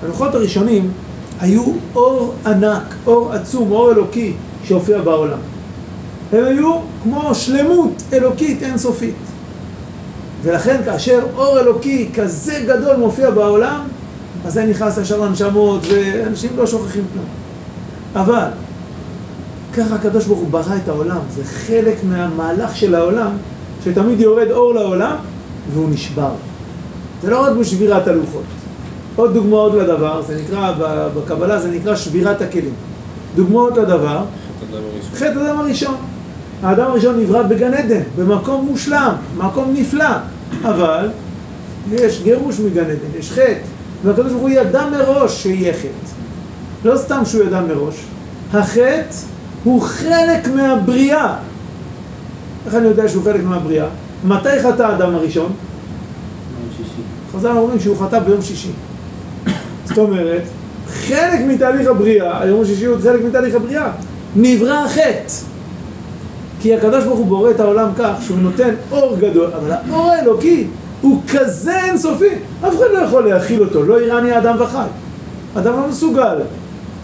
הלוחות הראשונים היו אור ענק, אור עצום, אור אלוקי שהופיע בעולם. הם היו כמו שלמות אלוקית אינסופית. ולכן כאשר אור אלוקי כזה גדול מופיע בעולם, אז זה נכנס ישר לנשמות, ואנשים לא שוכחים כלום. אבל, ככה הקדוש ברוך הוא ברא את העולם, זה חלק מהמהלך של העולם, שתמיד יורד אור לעולם, והוא נשבר. זה לא רק בשבירת הלוחות. עוד דוגמאות לדבר, זה נקרא, בקבלה זה נקרא שבירת הכלים. דוגמאות לדבר, חטא אדם הראשון. האדם הראשון נברא בגן עדן, במקום מושלם, מקום נפלא, אבל יש גירוש מגן עדן, יש חטא, והקדוש ברוך הוא ידע מראש שיהיה חטא. לא סתם שהוא ידע מראש, החטא הוא חלק מהבריאה. איך אני יודע שהוא חלק מהבריאה? מתי חטא האדם הראשון? חז"ל אומרים שהוא חטא ביום שישי. זאת אומרת, חלק מתהליך הבריאה, היום השישי הוא חלק מתהליך הבריאה, נברא החטא. כי הקדוש ברוך הוא בורא את העולם כך שהוא נותן אור גדול, אבל האור האלוקי הוא כזה אינסופי, אף אחד לא יכול להכיל אותו, לא איראני האדם וחי. אדם לא מסוגל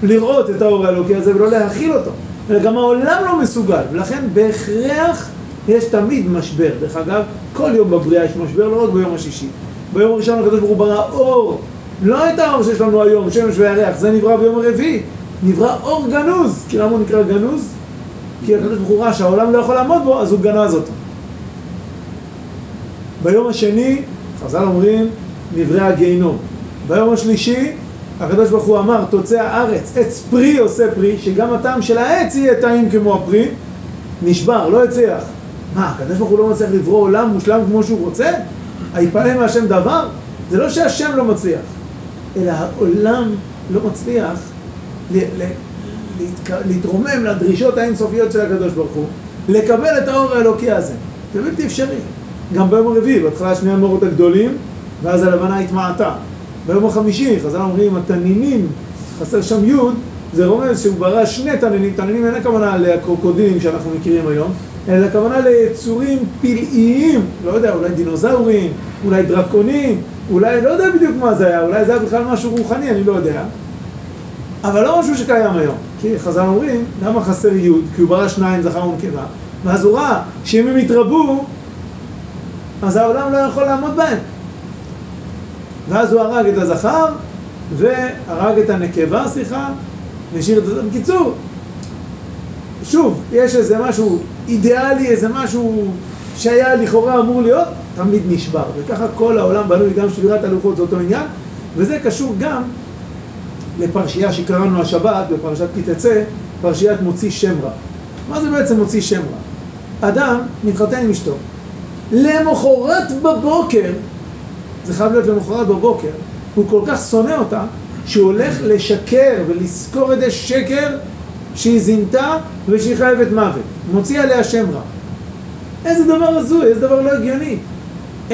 לראות את האור האלוקי הזה ולא להכיל אותו, אלא גם העולם לא מסוגל, ולכן בהכרח יש תמיד משבר. דרך אגב, כל יום בבריאה יש משבר, לא רק ביום השישי. ביום הראשון הקדוש ברוך הוא ברא אור, לא את האור שיש לנו היום, שמש וירח, זה נברא ביום הרביעי. נברא אור גנוז, כי למה הוא נקרא גנוז? כי הקדוש ברוך הוא ראה שהעולם לא יכול לעמוד בו, אז הוא גנז אותו. ביום השני, חז"ל אומרים, נברא הגיהינום. ביום השלישי, הקדוש ברוך הוא אמר, תוצא הארץ, עץ פרי עושה פרי, שגם הטעם של העץ יהיה טעים כמו הפרי, נשבר, לא הצליח. מה, הקדוש ברוך הוא לא מצליח לברוא עולם מושלם כמו שהוא רוצה? היפלא מהשם דבר? זה לא שהשם לא מצליח, אלא העולם לא מצליח ל- ל- להתק... להתרומם לדרישות האינסופיות של הקדוש ברוך הוא, לקבל את האור האלוקי הזה. זה בלתי אפשרי. גם ביום הרביעי, בהתחלה שני המורות הגדולים, ואז הלבנה התמעטה. ביום החמישי, חז"ל אומרים, התנינים, חסר שם י', זה רומז שהוא ברא שני תנינים, תנינים אין הכוונה לקרוקודילים שאנחנו מכירים היום, אלא הכוונה ליצורים פלאיים, לא יודע, אולי דינוזאורים, אולי דרקונים, אולי, לא יודע בדיוק מה זה היה, אולי זה היה בכלל משהו רוחני, אני לא יודע. אבל לא משהו שקיים היום. כי חז"ל אומרים, למה חסר י'? כי הוא ברא שניים, זכר ונקבה, ואז הוא ראה שאם הם יתרבו, אז העולם לא יכול לעמוד בהם. ואז הוא הרג את הזכר, והרג את הנקבה, סליחה, והשאיר את זה. בקיצור, שוב, יש איזה משהו אידיאלי, איזה משהו שהיה לכאורה אמור להיות, תמיד נשבר. וככה כל העולם בנוי, גם שבירת הלוחות זה אותו עניין, וזה קשור גם לפרשייה שקראנו השבת, בפרשת כי תצא, פרשיית מוציא שם רע. מה זה בעצם מוציא שם רע? אדם מתחתן עם אשתו, למחרת בבוקר, זה חייב להיות למחרת בבוקר, הוא כל כך שונא אותה, שהוא הולך לשקר ולזכור את השקר שהיא זינתה ושהיא חייבת מוות. מוציא עליה שם רע. איזה דבר הזוי, איזה דבר לא הגיוני.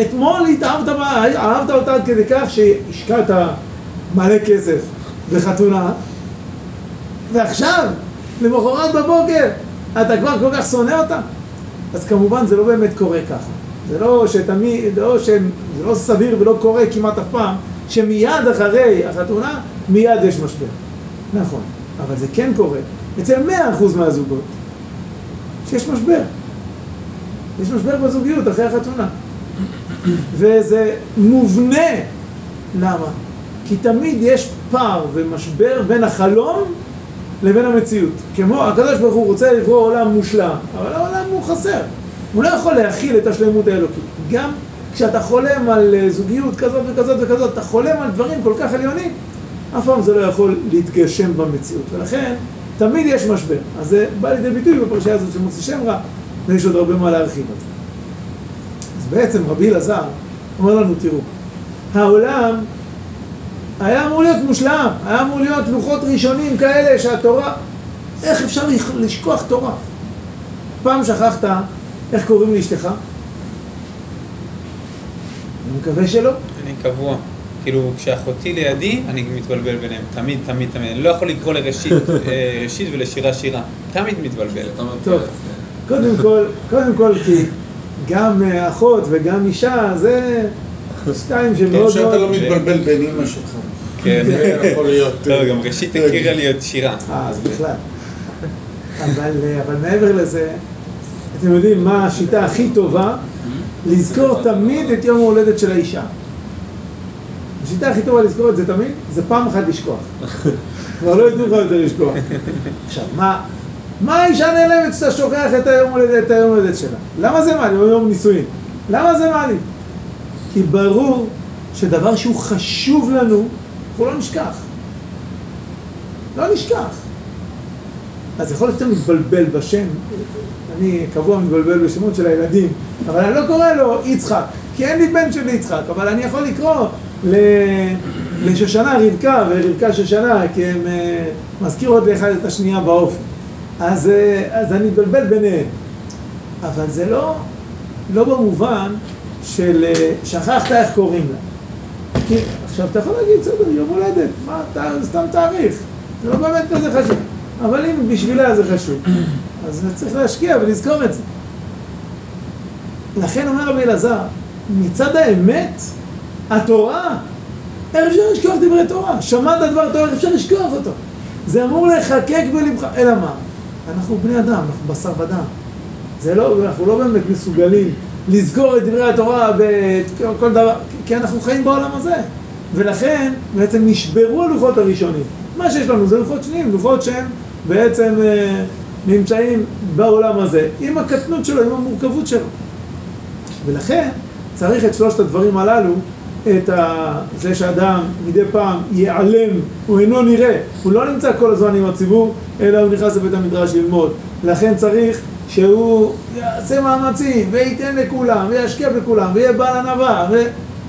אתמול התאהבת אהבת אותה עד כדי כך שהשקעת מלא כסף בחתונה, ועכשיו, למחרת בבוקר, אתה כבר כל כך שונא אותה? אז כמובן זה לא באמת קורה ככה. זה לא שתמיד, לא ש... זה לא סביר ולא קורה כמעט אף פעם, שמיד אחרי החתונה, מיד יש משבר. נכון, אבל זה כן קורה אצל 100% מהזוגות, שיש משבר. יש משבר בזוגיות אחרי החתונה. וזה מובנה. למה? כי תמיד יש פער ומשבר בין החלום לבין המציאות. כמו הקדוש ברוך הוא רוצה לברוא עולם מושלם, אבל העולם הוא חסר. הוא לא יכול להכיל את השלמות האלוקית. גם כשאתה חולם על אה, זוגיות כזאת וכזאת וכזאת, אתה חולם על דברים כל כך עליונים, אף פעם זה לא יכול להתגשם במציאות. ולכן, תמיד יש משבר. אז זה בא לידי ביטוי בפרשייה הזאת של מוציא שם רע, ויש עוד הרבה מה להרחיב זה. אז בעצם רבי אלעזר אומר לנו, תראו, העולם היה אמור להיות מושלם, היה אמור להיות לוחות ראשונים כאלה שהתורה, איך אפשר לשכוח תורה? פעם שכחת איך קוראים לאשתך? אני מקווה שלא. אני קבוע. כאילו, כשאחותי לידי, אני מתבלבל ביניהם. תמיד, תמיד, תמיד. אני לא יכול לקרוא לראשית אה, ראשית ולשירה שירה. תמיד מתבלבל. טוב, קודם כל, קודם כל, כי גם אה, אחות וגם אישה, זה שתיים שמאוד טוב מאוד... שאתה לא מתבלבל בין אימא שלך. כן. זה יכול להיות... לא, גם ראשית הכירה לי עוד שירה. אה, אז בכלל. אבל, אה, אבל מעבר לזה, אתם יודעים מה השיטה הכי טובה? לזכור תמיד את יום ההולדת של האישה. השיטה הכי טובה לזכור את זה תמיד, זה פעם אחת לשכוח. כבר לא ייתנו לך יותר לשכוח. עכשיו, מה, מה האישה נעלמת כשאתה שוכח את היום הולדת, את היום הולדת שלה? למה זה מעלים? יום נישואין. למה זה מעלים? כי ברור שדבר שהוא חשוב לנו, אנחנו לא נשכח. לא נשכח. אז יכול להיות שאתה מתבלבל בשם, אני קבוע מתבלבל בשמות של הילדים, אבל אני לא קורא לו יצחק, כי אין לי בן של יצחק, אבל אני יכול לקרוא ל... לשושנה רבקה ורבקה שושנה, כי הן אה, מזכירות לאחד את השנייה באופן. אז, אה, אז אני מתבלבל ביניהן. אבל זה לא, לא במובן של אה, שכחת איך קוראים לה. כי עכשיו אתה יכול להגיד, בסדר, יום הולדת, מה, אתה, סתם תאריך, זה לא באמת כזה חשוב. אבל אם בשבילה זה חשוב, אז צריך להשקיע ולזכור את זה. לכן אומר רבי אלעזר, מצד האמת, התורה, איך אפשר לשכוח דברי תורה? שמעת דבר תורה, איך אפשר לשכוח אותו? זה אמור להיחקק בלבך, אלא מה? אנחנו בני אדם, אנחנו בשר ודם. זה לא, אנחנו לא באמת מסוגלים לזכור את דברי התורה וכל דבר, כי אנחנו חיים בעולם הזה. ולכן בעצם נשברו הלוחות הראשונים. מה שיש לנו זה לוחות שניים, לוחות שהם בעצם אה, נמצאים בעולם הזה, עם הקטנות שלו, עם המורכבות שלו. ולכן צריך את שלושת הדברים הללו, את ה... זה שאדם מדי פעם ייעלם, הוא אינו נראה, הוא לא נמצא כל הזמן עם הציבור, אלא הוא נכנס לבית המדרש ללמוד. לכן צריך שהוא יעשה מאמצים, וייתן לכולם, וישקיע בכולם, ויהיה בעל ענווה,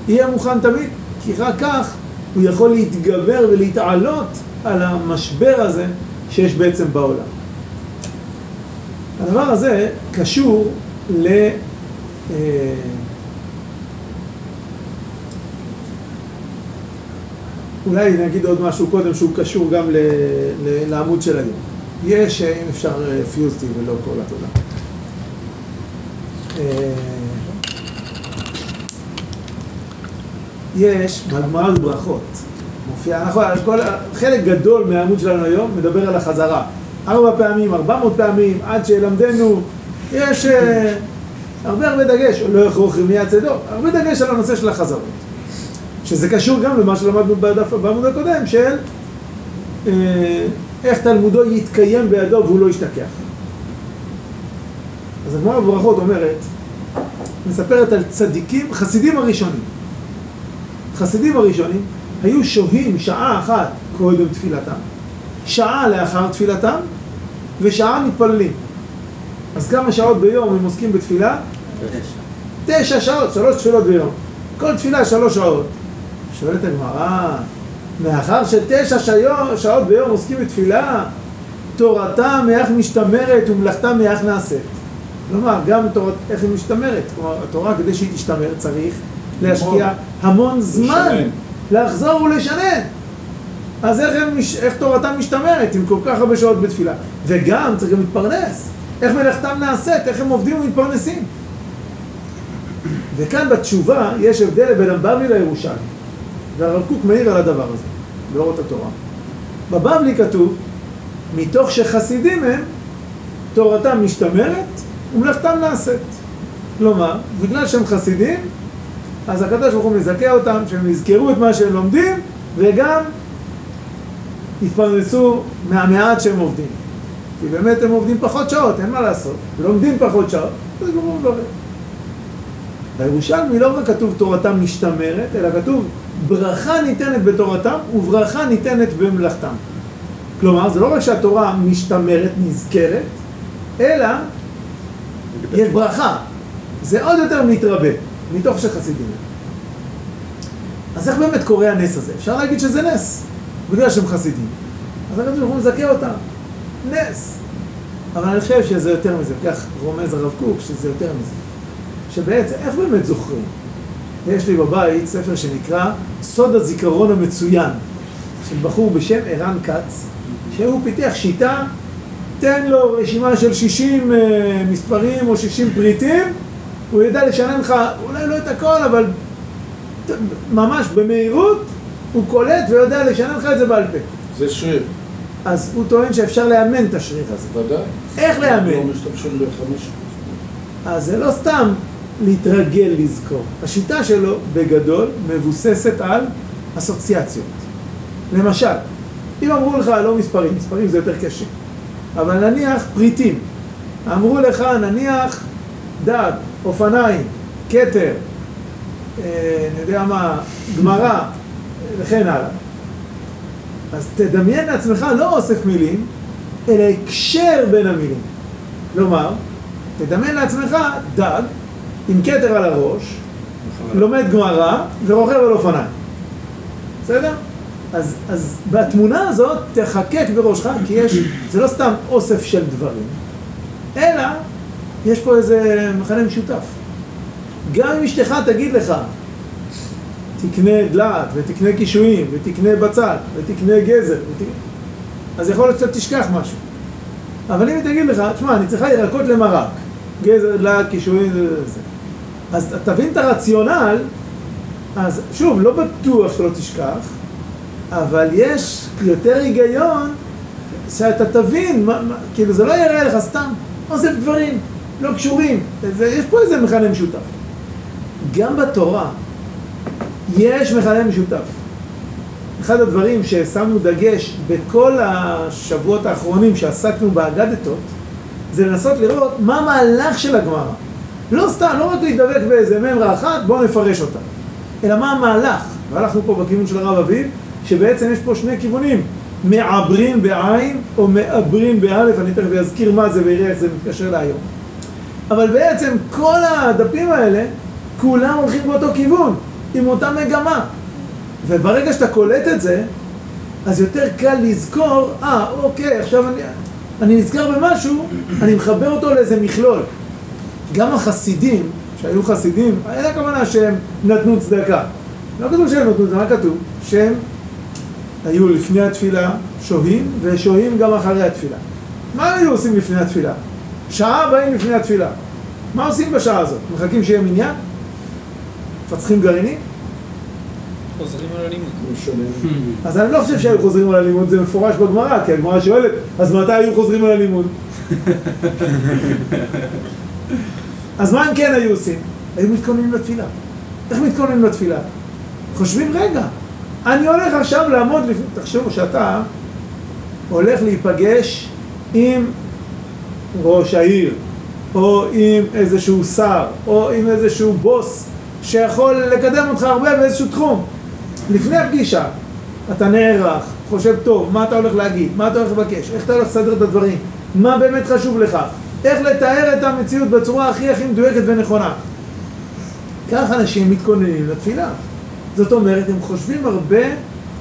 ויהיה מוכן תמיד, כי רק כך הוא יכול להתגבר ולהתעלות על המשבר הזה שיש בעצם בעולם. הדבר הזה קשור ל... אה, אולי נגיד עוד משהו קודם שהוא קשור גם ל, ל, לעמוד של היום. יש, אם אפשר, פיוזטי ולא כל התודה. אה, יש בגמרא בברכות, מופיע, נכון, כל, חלק גדול מהעמוד שלנו היום מדבר על החזרה. ארבע פעמים, ארבע מאות פעמים, עד שילמדנו, יש אה, הרבה הרבה דגש, לא יכרוך רמייה צדו, הרבה דגש על הנושא של החזרות. שזה קשור גם למה שלמדנו בדף, בעמוד הקודם, של אה, איך תלמודו יתקיים בידו והוא לא ישתכח. אז הגמרא בברכות אומרת, מספרת על צדיקים, חסידים הראשונים. חסידים הראשונים היו שוהים שעה אחת קודם תפילתם, שעה לאחר תפילתם ושעה מתפללים. אז כמה שעות ביום הם עוסקים בתפילה? תשע שעות, שלוש תפילות ביום. כל תפילה שלוש שעות. שואלת הגמרא, מאחר שתשע שיו- שעות ביום עוסקים בתפילה, תורתם מאיך משתמרת ומלאכתם מאיך נעשית. כלומר, גם תורת, איך היא משתמרת. כלומר, התורה כדי שהיא תשתמר צריך להשקיע המון זמן. לחזור ולשנן. אז איך, הם, איך תורתם משתמרת עם כל כך הרבה שעות בתפילה? וגם צריך גם להתפרנס. איך מלאכתם נעשית, איך הם עובדים ומתפרנסים. וכאן בתשובה יש הבדל בין הבבלי לירושלמי. והרב קוק מעיר על הדבר הזה, באורות התורה. בבבלי כתוב, מתוך שחסידים הם, תורתם משתמרת ומלאכתם נעשית. כלומר, בגלל שהם חסידים, אז הקדוש ברוך הוא מזכה אותם, שהם יזכרו את מה שהם לומדים, וגם יתפרנסו מהמעט שהם עובדים. כי באמת הם עובדים פחות שעות, אין מה לעשות. לומדים פחות שעות, אז ברור לא. בירושלמי לא רק כתוב תורתם משתמרת, אלא כתוב ברכה ניתנת בתורתם וברכה ניתנת במלאכתם. כלומר, זה לא רק שהתורה משתמרת, נזכרת, אלא יש ברכה. זה עוד יותר מתרבה, מתוך שחסידים. אז איך באמת קורה הנס הזה? אפשר להגיד שזה נס, בגלל שהם חסידים. אז הקדוש ברוך הוא מזכה אותם. נס. אבל אני חושב שזה יותר מזה, כך רומז הרב קוק, שזה יותר מזה. שבעצם, איך באמת זוכרים? יש לי בבית ספר שנקרא סוד הזיכרון המצוין, של בחור בשם ערן כץ, שהוא פיתח שיטה, תן לו רשימה של 60 אה, מספרים או 60 פריטים, הוא ידע לשנן לך, אולי לא את הכל, אבל ממש במהירות, הוא קולט ויודע לשנן לך את זה בעל פה. זה שריר, אז הוא טוען שאפשר לאמן את השריר הזה. ודאי. איך לאמן? לא משתמשים בחמש... אז זה לא סתם להתרגל לזכור. השיטה שלו, בגדול, מבוססת על אסוציאציות. למשל, אם אמרו לך לא מספרים, מספרים זה יותר קשה, אבל נניח פריטים. אמרו לך, נניח דג, אופניים, כתר, אה, אני יודע מה, גמרא, וכן הלאה. אז תדמיין לעצמך לא אוסף מילים, אלא הקשר בין המילים. כלומר, תדמיין לעצמך דג עם כתר על הראש, לומד גמרא ורוכב על אופניים. בסדר? אז, אז בתמונה הזאת תחקק בראשך, כי יש, זה לא סתם אוסף של דברים, אלא יש פה איזה מכנה משותף. גם אם אשתך תגיד לך, תקנה דלעת, ותקנה קישואים, ותקנה בצל, ותקנה גזר, ות... אז יכול להיות שאתה תשכח משהו. אבל אם היא תגיד לך, תשמע, אני צריכה ירקות למרק, גזר, דלעת, קישואים, זה. אז תבין את הרציונל, אז שוב, לא בטוח שלא תשכח, אבל יש יותר היגיון שאתה תבין, מה, מה, כאילו זה לא יראה לך סתם אוסף דברים לא קשורים, זה, יש פה איזה מכנה משותף. גם בתורה יש מכנה משותף. אחד הדברים ששמנו דגש בכל השבועות האחרונים שעסקנו באגדתות, זה לנסות לראות מה המהלך של הגמרא. לא סתם, לא רק להידבק באיזה ממרה אחת, בואו נפרש אותה. אלא מה המהלך. והלכנו פה בכיוון של הרב אביב, שבעצם יש פה שני כיוונים. מעברים בעין או מעברים באלף, אני תכף אזכיר מה זה ויראה איך זה מתקשר להיום. אבל בעצם כל הדפים האלה, כולם הולכים באותו כיוון, עם אותה מגמה. וברגע שאתה קולט את זה, אז יותר קל לזכור, אה, אוקיי, עכשיו אני, אני נזכר במשהו, אני מחבר אותו לאיזה מכלול. גם החסידים, שהיו חסידים, אין הכוונה שהם נתנו צדקה. לא כתוב שהם נתנו צדקה, מה כתוב? שהם היו לפני התפילה שוהים, ושוהים גם אחרי התפילה. מה היו עושים לפני התפילה? שעה באים לפני התפילה. מה עושים בשעה הזאת? מחכים שיהיה מניין? מפצחים גרעינים? חוזרים על הלימוד. משנה. אז אני לא חושב שהיו חוזרים על הלימוד, זה מפורש בגמרא, כי הגמרא שואלת, אז מתי היו חוזרים על הלימוד? אז מה הם כן היו עושים? היו מתכוננים לתפילה. איך מתכוננים לתפילה? חושבים, רגע, אני הולך עכשיו לעמוד לפני... תחשבו שאתה הולך להיפגש עם ראש העיר, או עם איזשהו שר, או עם איזשהו בוס שיכול לקדם אותך הרבה באיזשהו תחום. לפני הפגישה, אתה נערך, חושב טוב, מה אתה הולך להגיד, מה אתה הולך לבקש, איך אתה הולך לסדר את הדברים, מה באמת חשוב לך, איך לתאר את המציאות בצורה הכי הכי מדויקת ונכונה. כך אנשים מתכוננים לתפילה. זאת אומרת, הם חושבים הרבה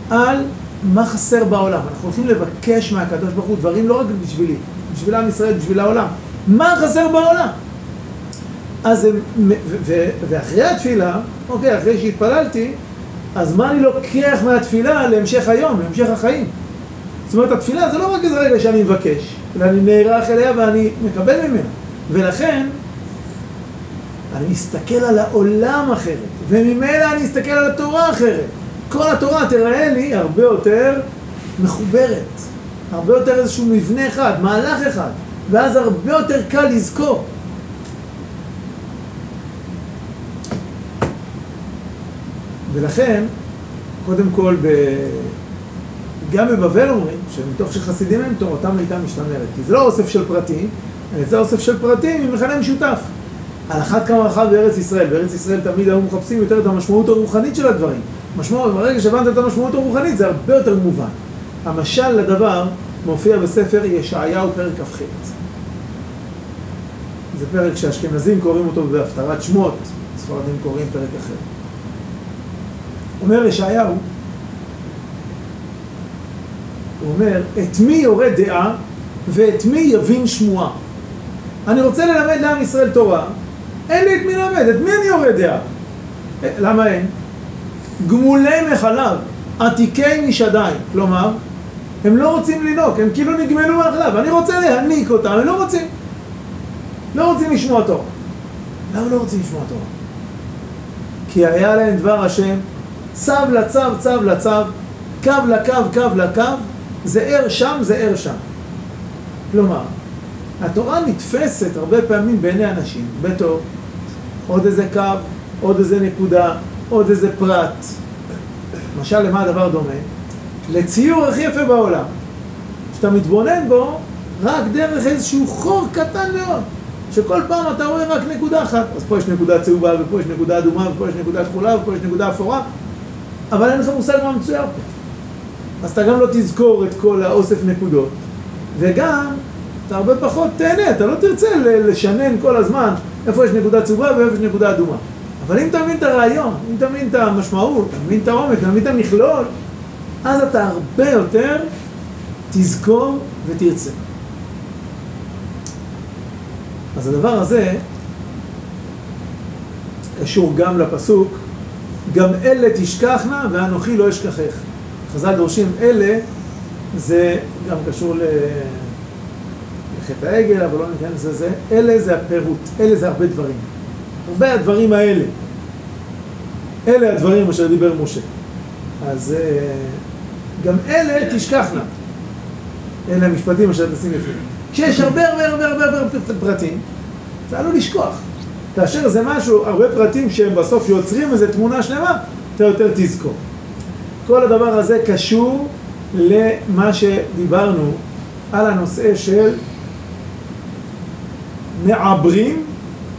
על מה חסר בעולם. אנחנו הולכים לבקש מהקדוש ברוך הוא דברים לא רק בשבילי, בשביל עם ישראל, בשביל העולם. מה חסר בעולם? אז הם, ו- ו- ואחרי התפילה, אוקיי, אחרי שהתפללתי, אז מה אני לוקח מהתפילה להמשך היום, להמשך החיים? זאת אומרת, התפילה זה לא רק איזה רגע שאני מבקש, אלא אני נערך אליה ואני מקבל ממנה. ולכן, אני מסתכל על העולם אחרת, וממילא אני אסתכל על התורה אחרת. כל התורה תראה לי הרבה יותר מחוברת, הרבה יותר איזשהו מבנה אחד, מהלך אחד, ואז הרבה יותר קל לזכור. ולכן, קודם כל, ב... גם בבבל אומרים, שמתוך שחסידים הם תורתם הייתה משתמרת, כי זה לא אוסף של פרטים, אלא זה אוסף של פרטים עם מכנה משותף. על אחת כמה וכמה בארץ ישראל, בארץ ישראל תמיד היו מחפשים יותר את המשמעות הרוחנית של הדברים. משמעות, ברגע שהבנת את המשמעות הרוחנית זה הרבה יותר מובן. המשל לדבר מופיע בספר ישעיהו פרק כ"ח. זה פרק שאשכנזים קוראים אותו בהפטרת שמות, ספרדים קוראים פרק אחר. אומר ישעיהו, הוא אומר, את מי יורה דעה ואת מי יבין שמועה. אני רוצה ללמד לעם ישראל תורה, אין לי את מי ללמד, את מי אני יורה דעה? למה אין? גמולי מחלב, עתיקי משדיים, כלומר, הם לא רוצים לנהוג, הם כאילו נגמלו מהחלב, אני רוצה להניק אותם, הם לא רוצים. לא רוצים לשמוע תורה. למה לא רוצים לשמוע תורה? כי היה להם דבר השם, צו לצו, צו לצו, קו לקו, קו לקו, זה ער שם, זה ער שם. כלומר, התורה נתפסת הרבה פעמים בעיני אנשים בתור עוד איזה קו, עוד איזה נקודה, עוד איזה פרט. למשל, למה הדבר דומה? לציור הכי יפה בעולם. שאתה מתבונן בו רק דרך איזשהו חור קטן מאוד, שכל פעם אתה רואה רק נקודה אחת. אז פה יש נקודה צהובה, ופה יש נקודה אדומה, ופה יש נקודה כחולה, ופה יש נקודה אפורה, אבל אין לך מושג מה מצויר פה. אז אתה גם לא תזכור את כל האוסף נקודות, וגם אתה הרבה פחות תהנה, אתה לא תרצה לשנן כל הזמן איפה יש נקודה צהובה ואיפה יש נקודה אדומה. אבל אם אתה מבין את הרעיון, אם אתה מבין את המשמעות, אתה מבין את העומק, אתה מבין את המכלול, אז אתה הרבה יותר תזכור ותרצה. אז הדבר הזה קשור גם לפסוק, גם אלה תשכחנה ואנוכי לא אשכחך. חז"ל דורשים אלה, זה גם קשור. לחטא העגל, אבל לא ניכנס לזה. אלה זה הפירוט, אלה זה הרבה דברים. הרבה הדברים האלה. אלה הדברים אשר דיבר משה. אז גם אלה תשכחנה. אלה המשפטים אשר תשים לפני. כשיש הרבה הרבה הרבה הרבה פרטים, אתה עלול לשכוח. כאשר זה משהו, הרבה פרטים שהם בסוף יוצרים איזו תמונה שלמה, אתה יותר תזכור. כל הדבר הזה קשור למה שדיברנו על הנושא של מעברים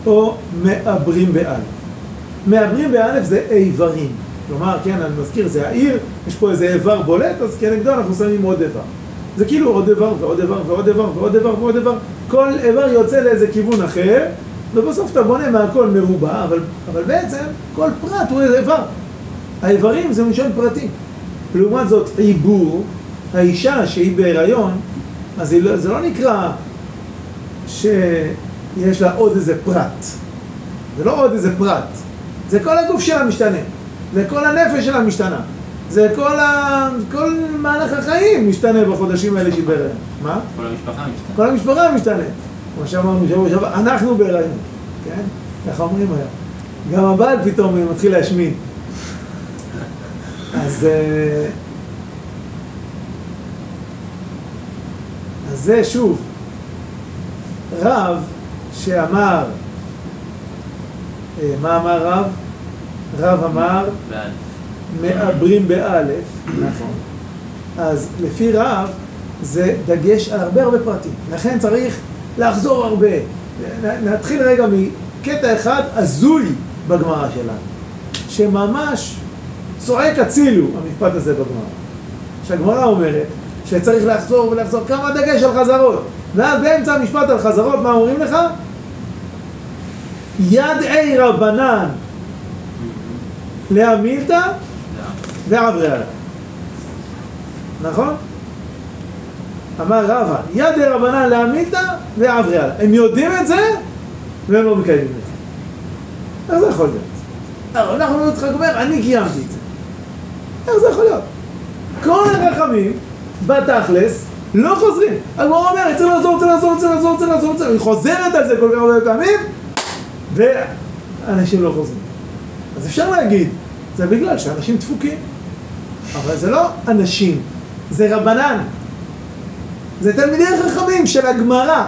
או מעברים באלף. מעברים באלף זה איברים. כלומר, כן, אני מזכיר, זה העיר, יש פה איזה איבר בולט, אז כנגדו אנחנו שמים עוד איבר. זה כאילו עוד איבר ועוד איבר ועוד איבר ועוד איבר ועוד איבר. כל איבר יוצא לאיזה כיוון אחר, ובסוף אתה בונה מהכל מרובע, אבל, אבל בעצם כל פרט הוא איזה איבר. האיברים זה מלשון פרטים. לעומת זאת, עיבור, האישה שהיא בהיריון, אז לא, זה לא נקרא שיש לה עוד איזה פרט. זה לא עוד איזה פרט. זה כל הגוף שלה משתנה. זה כל הנפש שלה משתנה. זה כל, ה... כל מהלך החיים משתנה בחודשים האלה שהיא בהיריון. מה? כל המשפחה משתנה. כל המשפחה משתנה. כמו שאמרנו שבוע שעבר, אנחנו בהיריון, כן? ככה אומרים היום. גם הבעל פתאום מתחיל להשמין. אז... אה, אז זה שוב, רב שאמר, אה, מה אמר רב? רב אמר. מעברים באלף, נכון. אז לפי רב זה דגש על הרבה הרבה פרטים. לכן צריך לחזור הרבה, נתחיל רגע מקטע אחד הזוי בגמרא שלנו, שממש צועק הצילו, המשפט הזה בגמרא. שהגמרא אומרת שצריך לחזור ולחזור, כמה דגש על חזרות. ואז באמצע המשפט על חזרות, מה אומרים לך? ידעי רבנן להמילתא ועברי עליו. נכון? אמר רבא, ידי רבנן להמילתא ועברי עליו. הם יודעים את זה והם לא מקיימים את זה. איך זה יכול להיות? אבל אנחנו יצחק אומר, אני קיימתי את זה. איך זה יכול להיות? כל החכמים, בתכלס, לא חוזרים. הגמרא אומרת, צריך לעזור, צריך לעזור, צריך לעזור, צריך לעזור, צריך... היא חוזרת על זה כל כך הרבה פעמים, ואנשים לא חוזרים. אז אפשר להגיד, זה בגלל שאנשים דפוקים. אבל זה לא אנשים, זה רבנן. זה תלמידי חכמים של הגמרא.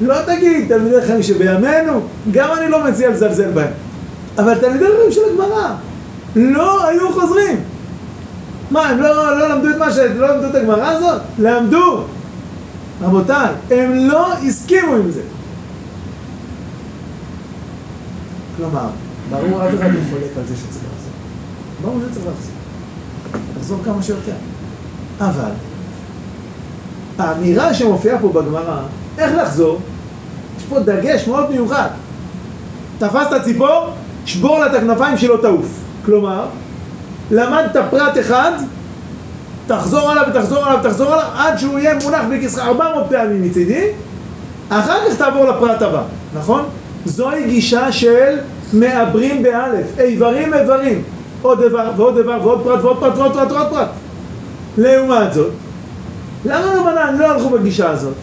לא תגיד תלמידי חכמים שבימינו, גם אני לא מציע לזלזל בהם. אבל תלמידי חכמים של הגמרא לא היו חוזרים. מה, הם לא, לא למדו את מה ש... לא למדו את הגמרא הזאת? למדו. רבותיי, הם לא הסכימו עם זה. כלומר, ברור אף אחד לא חולק על זה שצריך לחזור. ברור שצריך לחזור. לחזור כמה שיותר. אבל, האמירה שמופיעה פה בגמרא, איך לחזור, יש פה דגש מאוד מיוחד. תפסת ציפור, שבור לה את הכנפיים שלא תעוף. כלומר, למדת פרט אחד, תחזור עליו ותחזור עליו ותחזור עליו עד שהוא יהיה מונח בכיסך 400 פעמים מצידי, אחר כך תעבור לפרט הבא, נכון? זוהי גישה של מעברים באלף, איברים איברים, עוד איבר ועוד איבר ועוד פרט ועוד פרט ועוד פרט ועוד פרט. לעומת זאת, למה רבנן לא הלכו בגישה הזאת?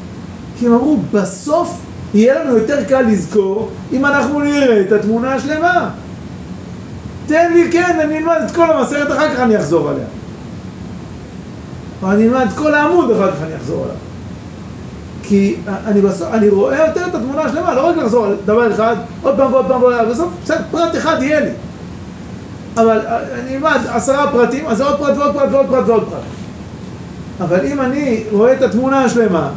כי הם אמרו, בסוף יהיה לנו יותר קל לזכור אם אנחנו נראה את התמונה השלמה. תן לי, כן, אני אלמד את כל המסכת, אחר כך אני אחזור עליה. או אני אלמד את כל העמוד, אחר כך אני אחזור עליו. כי אני, בסוף, אני רואה יותר את התמונה השלמה, לא רק לחזור על דבר אחד, עוד פעם ועוד פעם ועוד פעם, בסוף, בסדר, פרט אחד יהיה לי. אבל אני אלמד עשרה פרטים, אז זה עוד פרט ועוד פרט ועוד פרט ועוד פרט. אבל אם אני רואה את התמונה השלמה,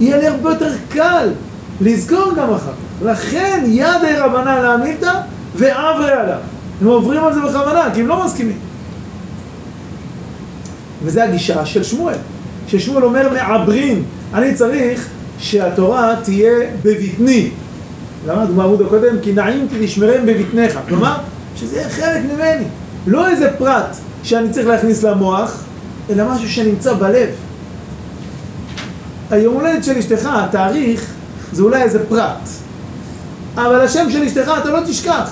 יהיה לי הרבה יותר קל לזכור גם אחר כך. לכן ידי רבנן להמילתא ועברי עליו. הם עוברים על זה בכוונה, כי הם לא מסכימים. וזה הגישה של שמואל. ששמואל אומר מעברין, אני צריך שהתורה תהיה בבטני. למדנו בעמוד הקודם, כי נעים כי תשמרם בבטניך. כלומר, שזה יהיה חלק ממני. לא איזה פרט שאני צריך להכניס למוח, אלא משהו שנמצא בלב. היום הולדת של אשתך, התאריך, זה אולי איזה פרט. אבל השם של אשתך אתה לא תשכח.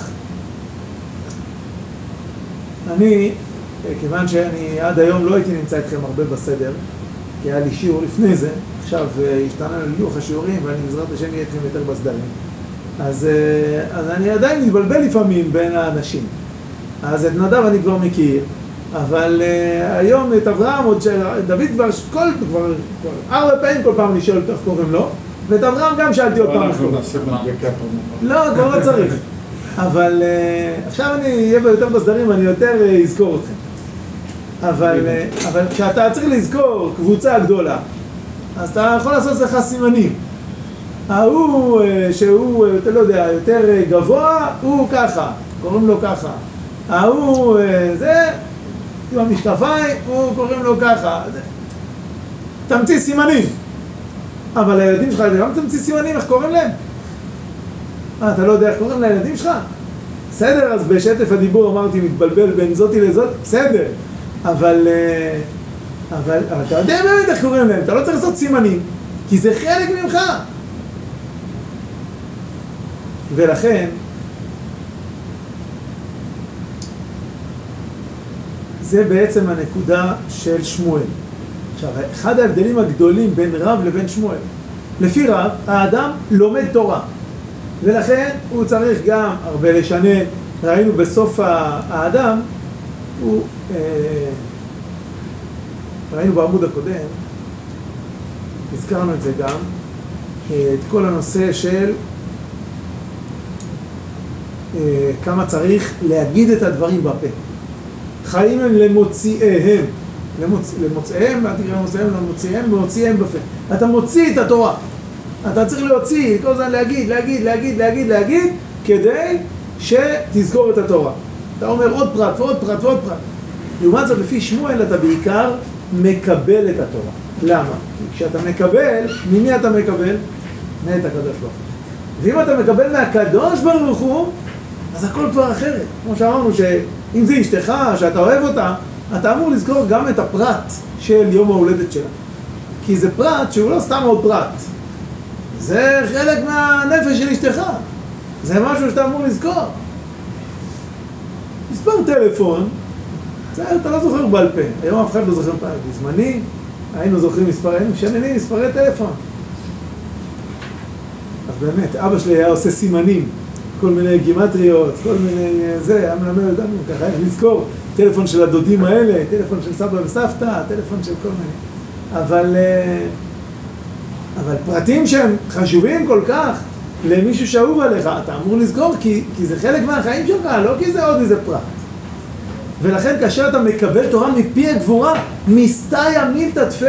אני, כיוון שאני עד היום לא הייתי נמצא איתכם הרבה בסדר, כי היה לי שיעור לפני זה, עכשיו אה, השתנה לי לוח השיעורים ואני בעזרת השם אהיה איתכם יותר בסדרים. אז, אה, אז אני עדיין מתבלבל לפעמים בין האנשים. אז את נדב אני כבר מכיר, אבל uh, היום את אברהם, עוד ש... דוד כבר, כל, כבר, כבר ארבע פעמים כל פעם אני שואל אותו איך קוראים לו, ואת אברהם גם שאלתי עוד פעם איך אנחנו קוראים נעשה מדבקה פעם. לא, כבר לא צריך. אבל uh, עכשיו אני אהיה יותר בסדרים, אני יותר uh, אזכור אתכם. אבל, uh, אבל כשאתה צריך לזכור קבוצה גדולה, אז אתה יכול לעשות לך סימנים. ההוא שהוא, אתה לא יודע, יותר גבוה, הוא ככה, קוראים לו ככה. ההוא זה, עם המשקפיים, הוא קוראים לו ככה. זה- תמציא סימנים. אבל הילדים שלך, אתה גם תמציא סימנים, איך קוראים להם? אה, אתה לא יודע איך קוראים לילדים שלך? בסדר, אז בשטף הדיבור אמרתי, מתבלבל בין זאתי לזאת, בסדר. אבל, אה, אבל, אבל אתה יודע באמת איך קוראים להם, אתה לא צריך לעשות סימנים, כי זה חלק ממך. ולכן, זה בעצם הנקודה של שמואל. עכשיו, אחד ההבדלים הגדולים בין רב לבין שמואל, לפי רב, האדם לומד תורה, ולכן הוא צריך גם הרבה לשנן. ראינו בסוף האדם, הוא, אה, ראינו בעמוד הקודם, הזכרנו את זה גם, אה, את כל הנושא של אה, כמה צריך להגיד את הדברים בפה. חיים הם למוציאיהם. למוצ... למוצאיהם, אל תקרא למוצאיהם, למוציאיהם, להוציאיהם בפה. אתה מוציא את התורה. אתה צריך להוציא, כל הזמן להגיד, להגיד, להגיד, להגיד, להגיד, כדי שתזכור את התורה. אתה אומר עוד פרט ועוד פרט ועוד פרט. לעומת זאת, לפי שמואל אתה בעיקר מקבל את התורה. למה? כי כשאתה מקבל, ממי אתה מקבל? מאת הקדוש ברוך הוא. ואם אתה מקבל מהקדוש ברוך הוא, אז הכל כבר אחרת. כמו שאמרנו, שאם זה אשתך, שאתה אוהב אותה, אתה אמור לזכור גם את הפרט של יום ההולדת שלה. כי זה פרט שהוא לא סתם עוד פרט. זה חלק מהנפש של אשתך. זה משהו שאתה אמור לזכור. מספר טלפון, זה אתה לא זוכר בעל פה. היום אף אחד לא זוכר פעם. בזמני היינו זוכרים מספר, היינו משננים מספרי טלפון. אז באמת, אבא שלי היה עושה סימנים, כל מיני גימטריות, כל מיני זה, היה מלמד אותנו ככה, איך לזכור, טלפון של הדודים האלה, טלפון של סבא וסבתא, טלפון של כל מיני. אבל, אה, אבל פרטים שהם חשובים כל כך למישהו שאהוב עליך, אתה אמור לזכור כי, כי זה חלק מהחיים שלך, לא כי זה עוד איזה פרט. ולכן כאשר אתה מקבל תורה מפי הגבורה, מסתיה מילתא תפה.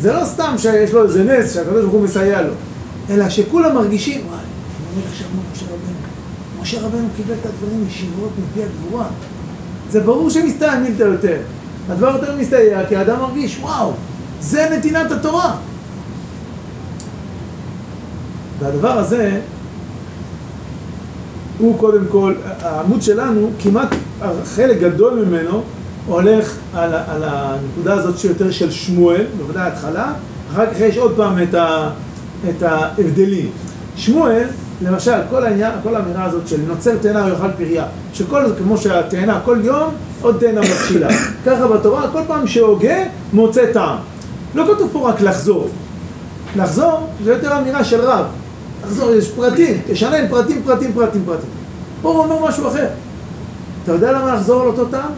זה לא סתם שיש לו איזה נס שהקדוש ברוך הוא מסייע לו, אלא שכולם מרגישים, וואי, אני אומר עכשיו מה משה רבנו. קיבל את הדברים ישירות מפי הגבורה. זה ברור שמסתיה מילתא יותר. הדבר יותר מסתייע כי האדם מרגיש, וואו, זה נתינת התורה. והדבר הזה הוא קודם כל, העמוד שלנו, כמעט חלק גדול ממנו הולך על, על הנקודה הזאת שיותר של שמואל, בוודאי ההתחלה, אחר כך יש עוד פעם את, ה, את ההבדלים. שמואל, למשל, כל העניין, כל האמירה הזאת של נוצר תאנה ויאכל פריה, שכל זה כמו שהתאנה, כל יום עוד תאנה מתחילה. ככה בתורה, כל פעם שהוגה מוצא טעם. לא כתוב פה רק לחזור. לחזור זה יותר אמירה של רב. לחזור, יש פרטים, תשנן פרטים, פרטים, פרטים, פרטים. פה הוא אומר משהו אחר. אתה יודע למה לחזור על אותו טעם?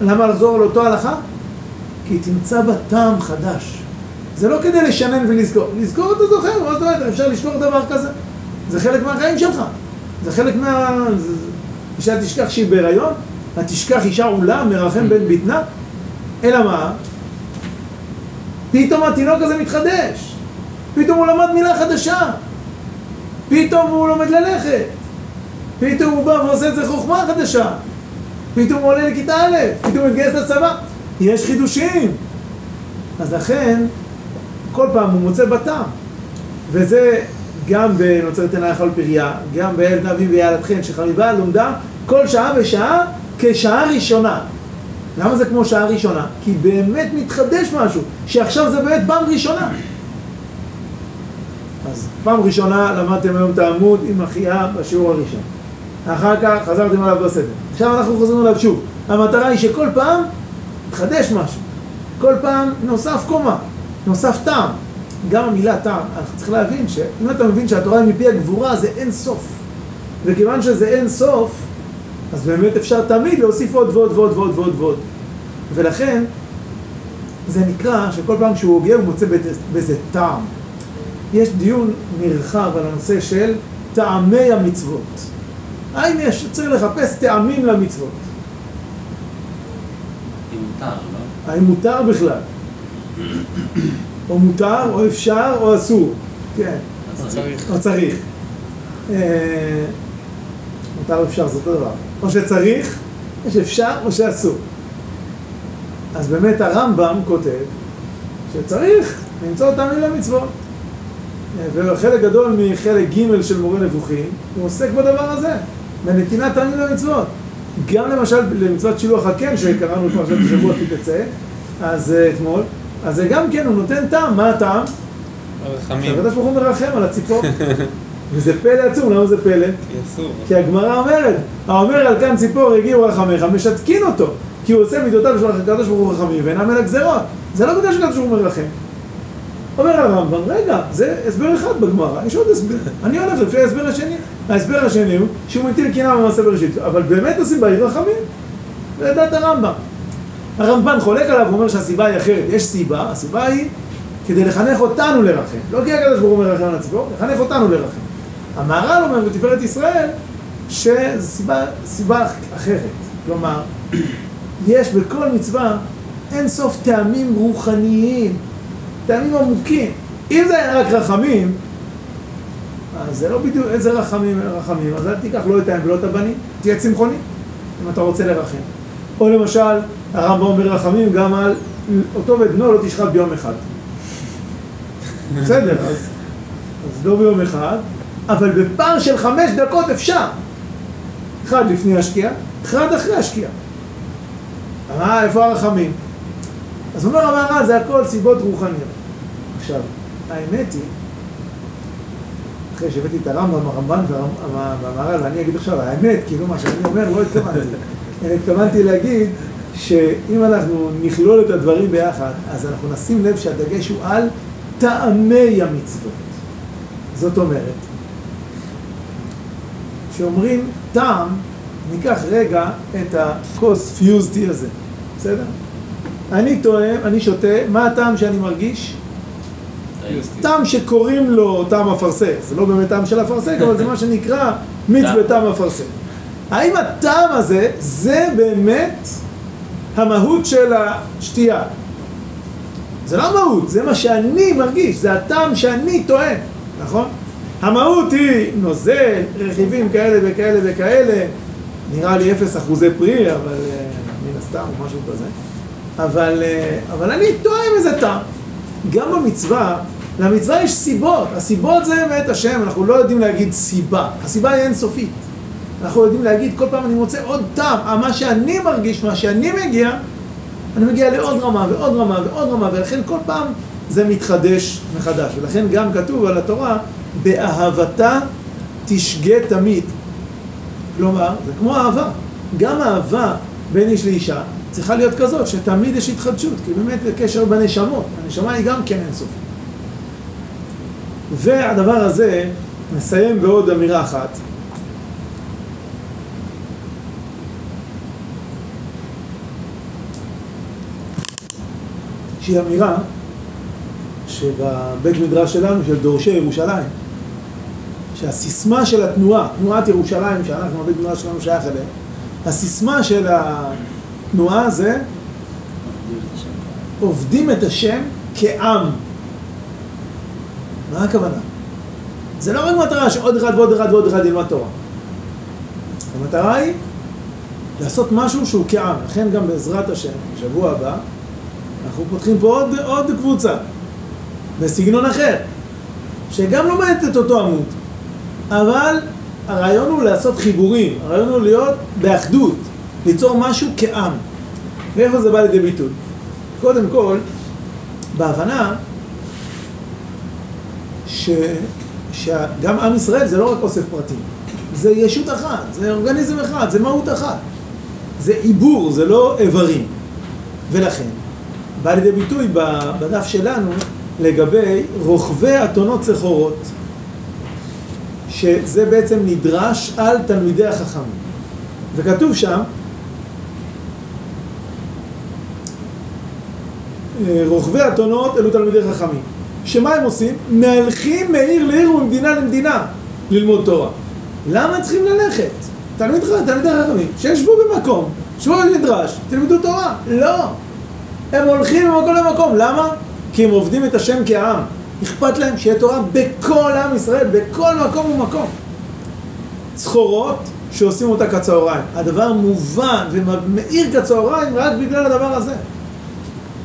למה לחזור על אותו הלכה? כי תמצא בה טעם חדש. זה לא כדי לשנן ולזכור. לזכור אתה זוכר, מה זאת אומרת? אפשר לשכוח דבר כזה. זה חלק מהחיים שלך. זה חלק מה... אישה תשכח שהיא בהיריון? התשכח אישה עולה, מרחם בן בטנה? אלא מה? פתאום התינוק הזה מתחדש. פתאום הוא למד מילה חדשה. פתאום הוא לומד ללכת. פתאום הוא בא ועושה איזה חוכמה חדשה. פתאום הוא עולה לכיתה א', פתאום הוא מתגייס לצבא. יש חידושים. אז לכן, כל פעם הוא מוצא בטעם. וזה גם בנוצרת עיני אכל פריה, גם בילד אביב וילד חן, שחביבה לומדה כל שעה ושעה כשעה ראשונה. למה זה כמו שעה ראשונה? כי באמת מתחדש משהו, שעכשיו זה באמת פעם ראשונה. אז פעם ראשונה למדתם היום את העמוד עם החייאה בשיעור הראשון. אחר כך חזרתם עליו בסדר. עכשיו אנחנו חוזרים עליו שוב. המטרה היא שכל פעם מתחדש משהו. כל פעם נוסף קומה, נוסף טעם. גם המילה טעם, אנחנו צריכים להבין שאם אתה מבין שהתורה היא מפי הגבורה זה אין סוף. וכיוון שזה אין סוף, אז באמת אפשר תמיד להוסיף עוד ועוד ועוד ועוד ועוד ועוד. ולכן, זה נקרא שכל פעם שהוא הוגה הוא מוצא בזה טעם. יש דיון נרחב על הנושא של טעמי המצוות. האם יש, צריך לחפש טעמים למצוות? אם מותר, לא? האם מותר בכלל? או מותר, או אפשר, או אסור. כן. או צריך. אה, מותר אפשר, זה אותו דבר. או שצריך, או שאפשר, או שאסור. אז באמת הרמב"ם כותב שצריך למצוא טעמים למצוות. וחלק גדול מחלק ג' של מורה נבוכים, הוא עוסק בדבר הזה, בנתינת טעמים למצוות. גם למשל למצוות שילוח הקן שקראנו עכשיו בשבוע כי תצא, אז אה, אתמול, אז זה גם כן, הוא נותן טעם, מה הטעם? רחמים. שהקדוש ברוך הוא מרחם על הציפור. וזה פלא עצום, למה זה פלא? כי אסור. כי הגמרא אומרת, האומר על כאן ציפור הגיעו רחמיך, משתקין אותו, כי הוא עושה מידותיו של הקדוש ברוך הוא רחמים ואינם אלה גזרות. זה לא בגלל שהקדוש ברוך הוא מרחם. אומר הרמב"ם, רגע, זה הסבר אחד בגמרא, יש עוד הסבר. אני הולך לפי ההסבר השני. ההסבר השני הוא שהוא מטיל קנאה במעשה בראשית, אבל באמת עושים בעיר רחמים. זה דת הרמב"ם. הרמב"ן חולק עליו, הוא אומר שהסיבה היא אחרת. יש סיבה, הסיבה היא כדי לחנך אותנו לרחם. לא כי הקדוש ברוך הוא מרחם על הציפור, לחנך אותנו לרחם. המהר"ל אומר בתפארת ישראל שזו סיבה, סיבה אחרת. כלומר, יש בכל מצווה אין סוף טעמים רוחניים, טעמים עמוקים. אם זה היה רק רחמים, אז זה לא בדיוק איזה רחמים רחמים, אז אל תיקח לא את האם ולא את הבנים, תהיה צמחוני, אם אתה רוצה לרחם. או למשל, הרמב"ם אומר רחמים גם על אותו ואת בנו לא תשחט ביום אחד. בסדר, אז, אז לא ביום אחד, אבל בפער של חמש דקות אפשר. אחד לפני השקיעה, אחד אחרי השקיעה. אה, איפה הרחמים? אז אומר המהר"ל, זה הכל סיבות רוחניות. עכשיו, האמת היא, אחרי שהבאתי את הרמב"ם, הרמב"ן והמהר"ל, ואני אגיד עכשיו, האמת, כאילו מה שאני אומר, לא התכוונתי. אני התכוונתי להגיד שאם אנחנו נכלול את הדברים ביחד, אז אנחנו נשים לב שהדגש הוא על טעמי המצוות. זאת אומרת, כשאומרים טעם, ניקח רגע את הכוס פיוזטי הזה, בסדר? אני טועם, אני שותה, מה הטעם שאני מרגיש? טעם שקוראים לו טעם אפרסק, זה לא באמת טעם של אפרסק, אבל זה מה שנקרא מיץ טעם. בטעם אפרסק. האם הטעם הזה, זה באמת המהות של השתייה? זה לא המהות, זה מה שאני מרגיש, זה הטעם שאני טוען, נכון? המהות היא נוזל, רכיבים כאלה וכאלה וכאלה, נראה לי אפס אחוזי פרי, אבל אה, מן הסתם או משהו כזה. אבל, אה, אבל אני טועם איזה טעם. גם במצווה, למצווה יש סיבות. הסיבות זה מאת השם, אנחנו לא יודעים להגיד סיבה. הסיבה היא אינסופית. אנחנו יודעים להגיד, כל פעם אני מוצא עוד טעם. אה, מה שאני מרגיש, מה שאני מגיע, אני מגיע לעוד רמה ועוד רמה ועוד רמה, ולכן כל פעם זה מתחדש מחדש. ולכן גם כתוב על התורה, באהבתה תשגה תמיד. כלומר, זה כמו אהבה. גם אהבה בין איש לאישה צריכה להיות כזאת, שתמיד יש התחדשות, כי באמת זה קשר בנשמות. הנשמה היא גם כן אינסופית. והדבר הזה, נסיים בעוד אמירה אחת. שהיא אמירה שבבית מדרש שלנו, של דורשי ירושלים, שהסיסמה של התנועה, תנועת ירושלים, שאנחנו, הבית מדרש שלנו שייך אליה, הסיסמה של התנועה זה עובדים את השם כעם. מה הכוונה? זה לא רק מטרה שעוד אחד ועוד אחד ועוד אחד ילמד תורה. המטרה היא לעשות משהו שהוא כעם. לכן גם בעזרת השם, בשבוע הבא, אנחנו פותחים פה עוד, עוד קבוצה, בסגנון אחר, שגם לומדת את אותו עמוד, אבל הרעיון הוא לעשות חיבורים, הרעיון הוא להיות באחדות, ליצור משהו כעם. ואיפה זה בא לידי ביטוי? קודם כל, בהבנה ש... שגם עם ישראל זה לא רק אוסף פרטים, זה ישות אחת, זה אורגניזם אחד, זה מהות אחת. זה עיבור, זה לא איברים. ולכן, בא לידי ביטוי בדף שלנו לגבי רוכבי אתונות סחורות, שזה בעצם נדרש על תלמידי החכמים. וכתוב שם, אה, רוכבי אתונות אלו תלמידי חכמים. שמה הם עושים? מהלכים מעיר לעיר וממדינה למדינה ללמוד תורה. למה צריכים ללכת? תלמיד ח- תלמידי חכמים, שישבו במקום, שבו במדרש, תלמדו תורה. לא. הם הולכים ממקום למקום. למה? כי הם עובדים את השם כעם. אכפת להם שיהיה תורה בכל עם ישראל, בכל מקום ומקום. צחורות שעושים אותה כצהריים. הדבר מובן ומאיר כצהריים רק בגלל הדבר הזה.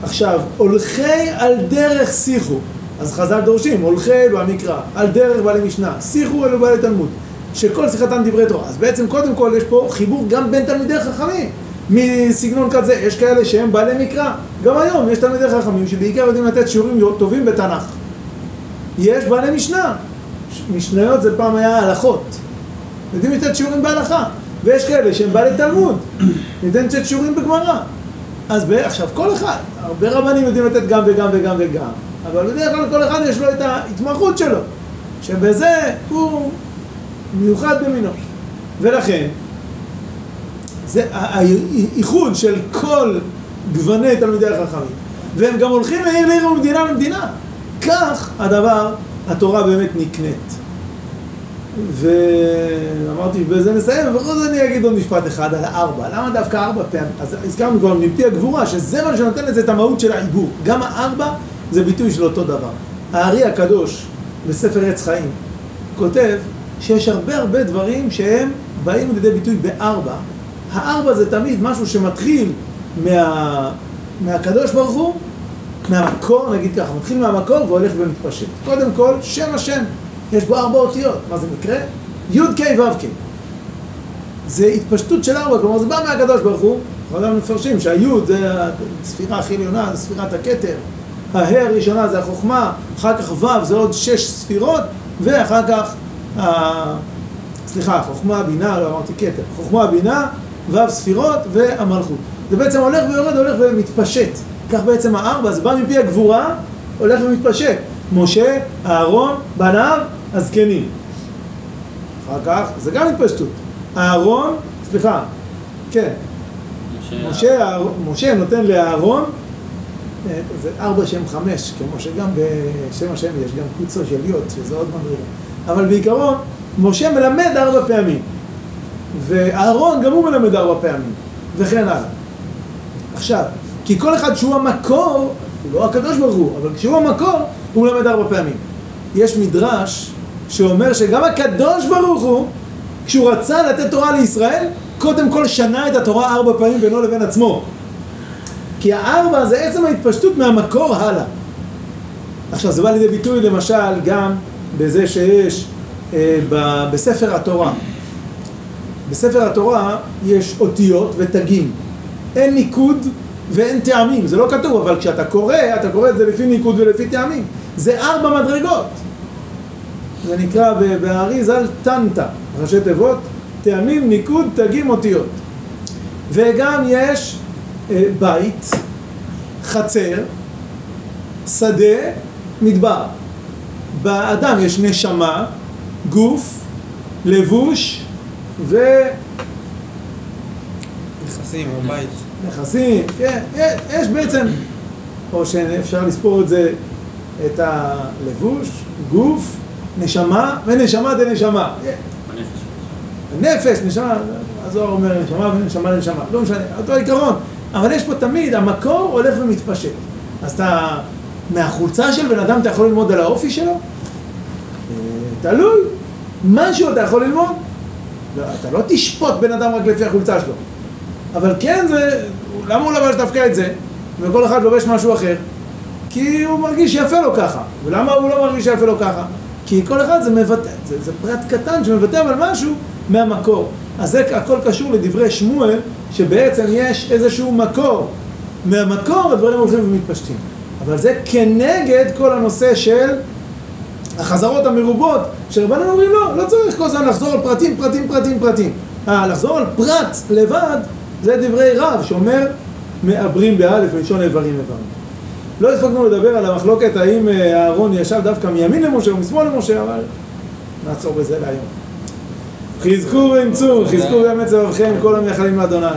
עכשיו, הולכי על דרך שיחו. אז חז"ל דורשים, הולכי אלו המקרא, על דרך בעלי משנה, שיחו אלו בעלי תלמוד, שכל שיחתם דברי תורה. אז בעצם קודם כל יש פה חיבור גם בין תלמידי חכמים, מסגנון כזה. יש כאלה שהם בעלי מקרא. גם היום יש תלמידי חכמים שבעיקר יודעים לתת שיעורים טובים בתנ"ך. יש בעלי משנה. משניות זה פעם היה הלכות. יודעים לתת שיעורים בהלכה. ויש כאלה שהם בעלי תלמוד, יודעים לתת שיעורים בגמרא. אז ב- עכשיו, כל אחד, הרבה רבנים יודעים לתת גם וגם וגם וגם, אבל בדרך כלל כל אחד יש לו את ההתמחות שלו, שבזה הוא מיוחד במינו. ולכן, זה האיחוד של כל גווני תלמידי החכמים, והם גם הולכים מעיר לעיר וממדינה למדינה. כך הדבר, התורה באמת נקנית. ואמרתי, בזה נסיים, ובכל זאת אני אגיד עוד משפט אחד על הארבע. למה דווקא ארבע פעמים? אז הזכרנו כבר מפי הגבורה, שזה מה שנותן לזה את המהות של העיבור. גם הארבע זה ביטוי של אותו דבר. הארי הקדוש בספר עץ חיים כותב שיש הרבה הרבה דברים שהם באים לידי ביטוי בארבע. הארבע זה תמיד משהו שמתחיל מה... מהקדוש ברוך הוא, מהמקור, נגיד ככה, מתחיל מהמקור והולך ומתפשט. קודם כל, שם השם, יש בו ארבע אותיות. מה זה מקרה? י' ק' ו' ק'. זה התפשטות של ארבע, כלומר זה בא מהקדוש ברוך הוא, אנחנו גם מפרשים שהיוד זה הספירה הכי עליונה, זה ספירת הכתר, ההא הראשונה זה החוכמה, אחר כך ו' זה עוד שש ספירות, ואחר כך. סליחה, חוכמה, בינה, לא אמרתי כתר, חוכמה, בינה, ו' ספירות והמלכות. זה בעצם הולך ויורד, הולך ומתפשט. כך בעצם הארבע, זה בא מפי הגבורה, הולך ומתפשט. משה, אהרון, בניו, הזקנים. אחר כך, זה גם התפשטות. אהרון, סליחה, כן, משה, אהרון- משה נותן לאהרון, אה, זה ארבע שם חמש, כמו שגם בשם השם יש גם קוצו של יוד, שזה עוד מדרגה. אבל בעיקרון, משה מלמד ארבע פעמים, ואהרון גם הוא מלמד ארבע פעמים, וכן הלאה. עכשיו, כי כל אחד שהוא המקור, הוא לא הקדוש ברוך הוא, אבל כשהוא המקור, הוא מלמד ארבע פעמים. יש מדרש שאומר שגם הקדוש ברוך הוא, כשהוא רצה לתת תורה לישראל, קודם כל שנה את התורה ארבע פעמים בינו לבין עצמו. כי הארבע זה עצם ההתפשטות מהמקור הלאה. עכשיו, זה בא לידי ביטוי למשל גם בזה שיש אה, ב- בספר התורה. בספר התורה יש אותיות ותגים. אין ניקוד ואין טעמים, זה לא כתוב, אבל כשאתה קורא, אתה קורא את זה לפי ניקוד ולפי טעמים. זה ארבע מדרגות. זה נקרא ב- באריזל טנטה, ראשי תיבות, טעמים, ניקוד, תגים, אותיות. וגם יש אה, בית, חצר, שדה, מדבר. באדם יש נשמה, גוף, לבוש נכסים או בית. ונכסים, כן, יש בעצם, או שאפשר לספור את זה, את הלבוש, גוף, נשמה ונשמה דנשמה. נפש, נשמה, הזוהר אומר נשמה ונשמה לנשמה, לא משנה, אותו עיקרון. אבל יש פה תמיד, המקור הולך ומתפשט. אז אתה, מהחולצה של בן אדם אתה יכול ללמוד על האופי שלו? אה, תלוי. משהו אתה יכול ללמוד. לא, אתה לא תשפוט בן אדם רק לפי החולצה שלו. אבל כן זה, למה הוא לבש דווקא את זה? וכל אחד לובש משהו אחר? כי הוא מרגיש יפה לו ככה. ולמה הוא לא מרגיש יפה לו ככה? כי כל אחד זה מבטא, זה, זה פרט קטן שמבטא אבל משהו מהמקור. אז זה הכל קשור לדברי שמואל, שבעצם יש איזשהו מקור. מהמקור הדברים הולכים ומתפשטים. אבל זה כנגד כל הנושא של החזרות המרובות, שרבנן אומרים לא, לא צריך כל הזמן לחזור על פרטים, פרטים, פרטים, פרטים. אה, לחזור על פרט לבד, זה דברי רב, שאומר מעברים באלף מלשון איברים איברים. לא הספקנו לדבר על המחלוקת האם אה, אהרון ישב דווקא מימין למשה או משמאל למשה, אבל נעצור בזה להיום. חזקו ואמצו, חזקו ואמץ לבבכם כל המייחלים לאדוני.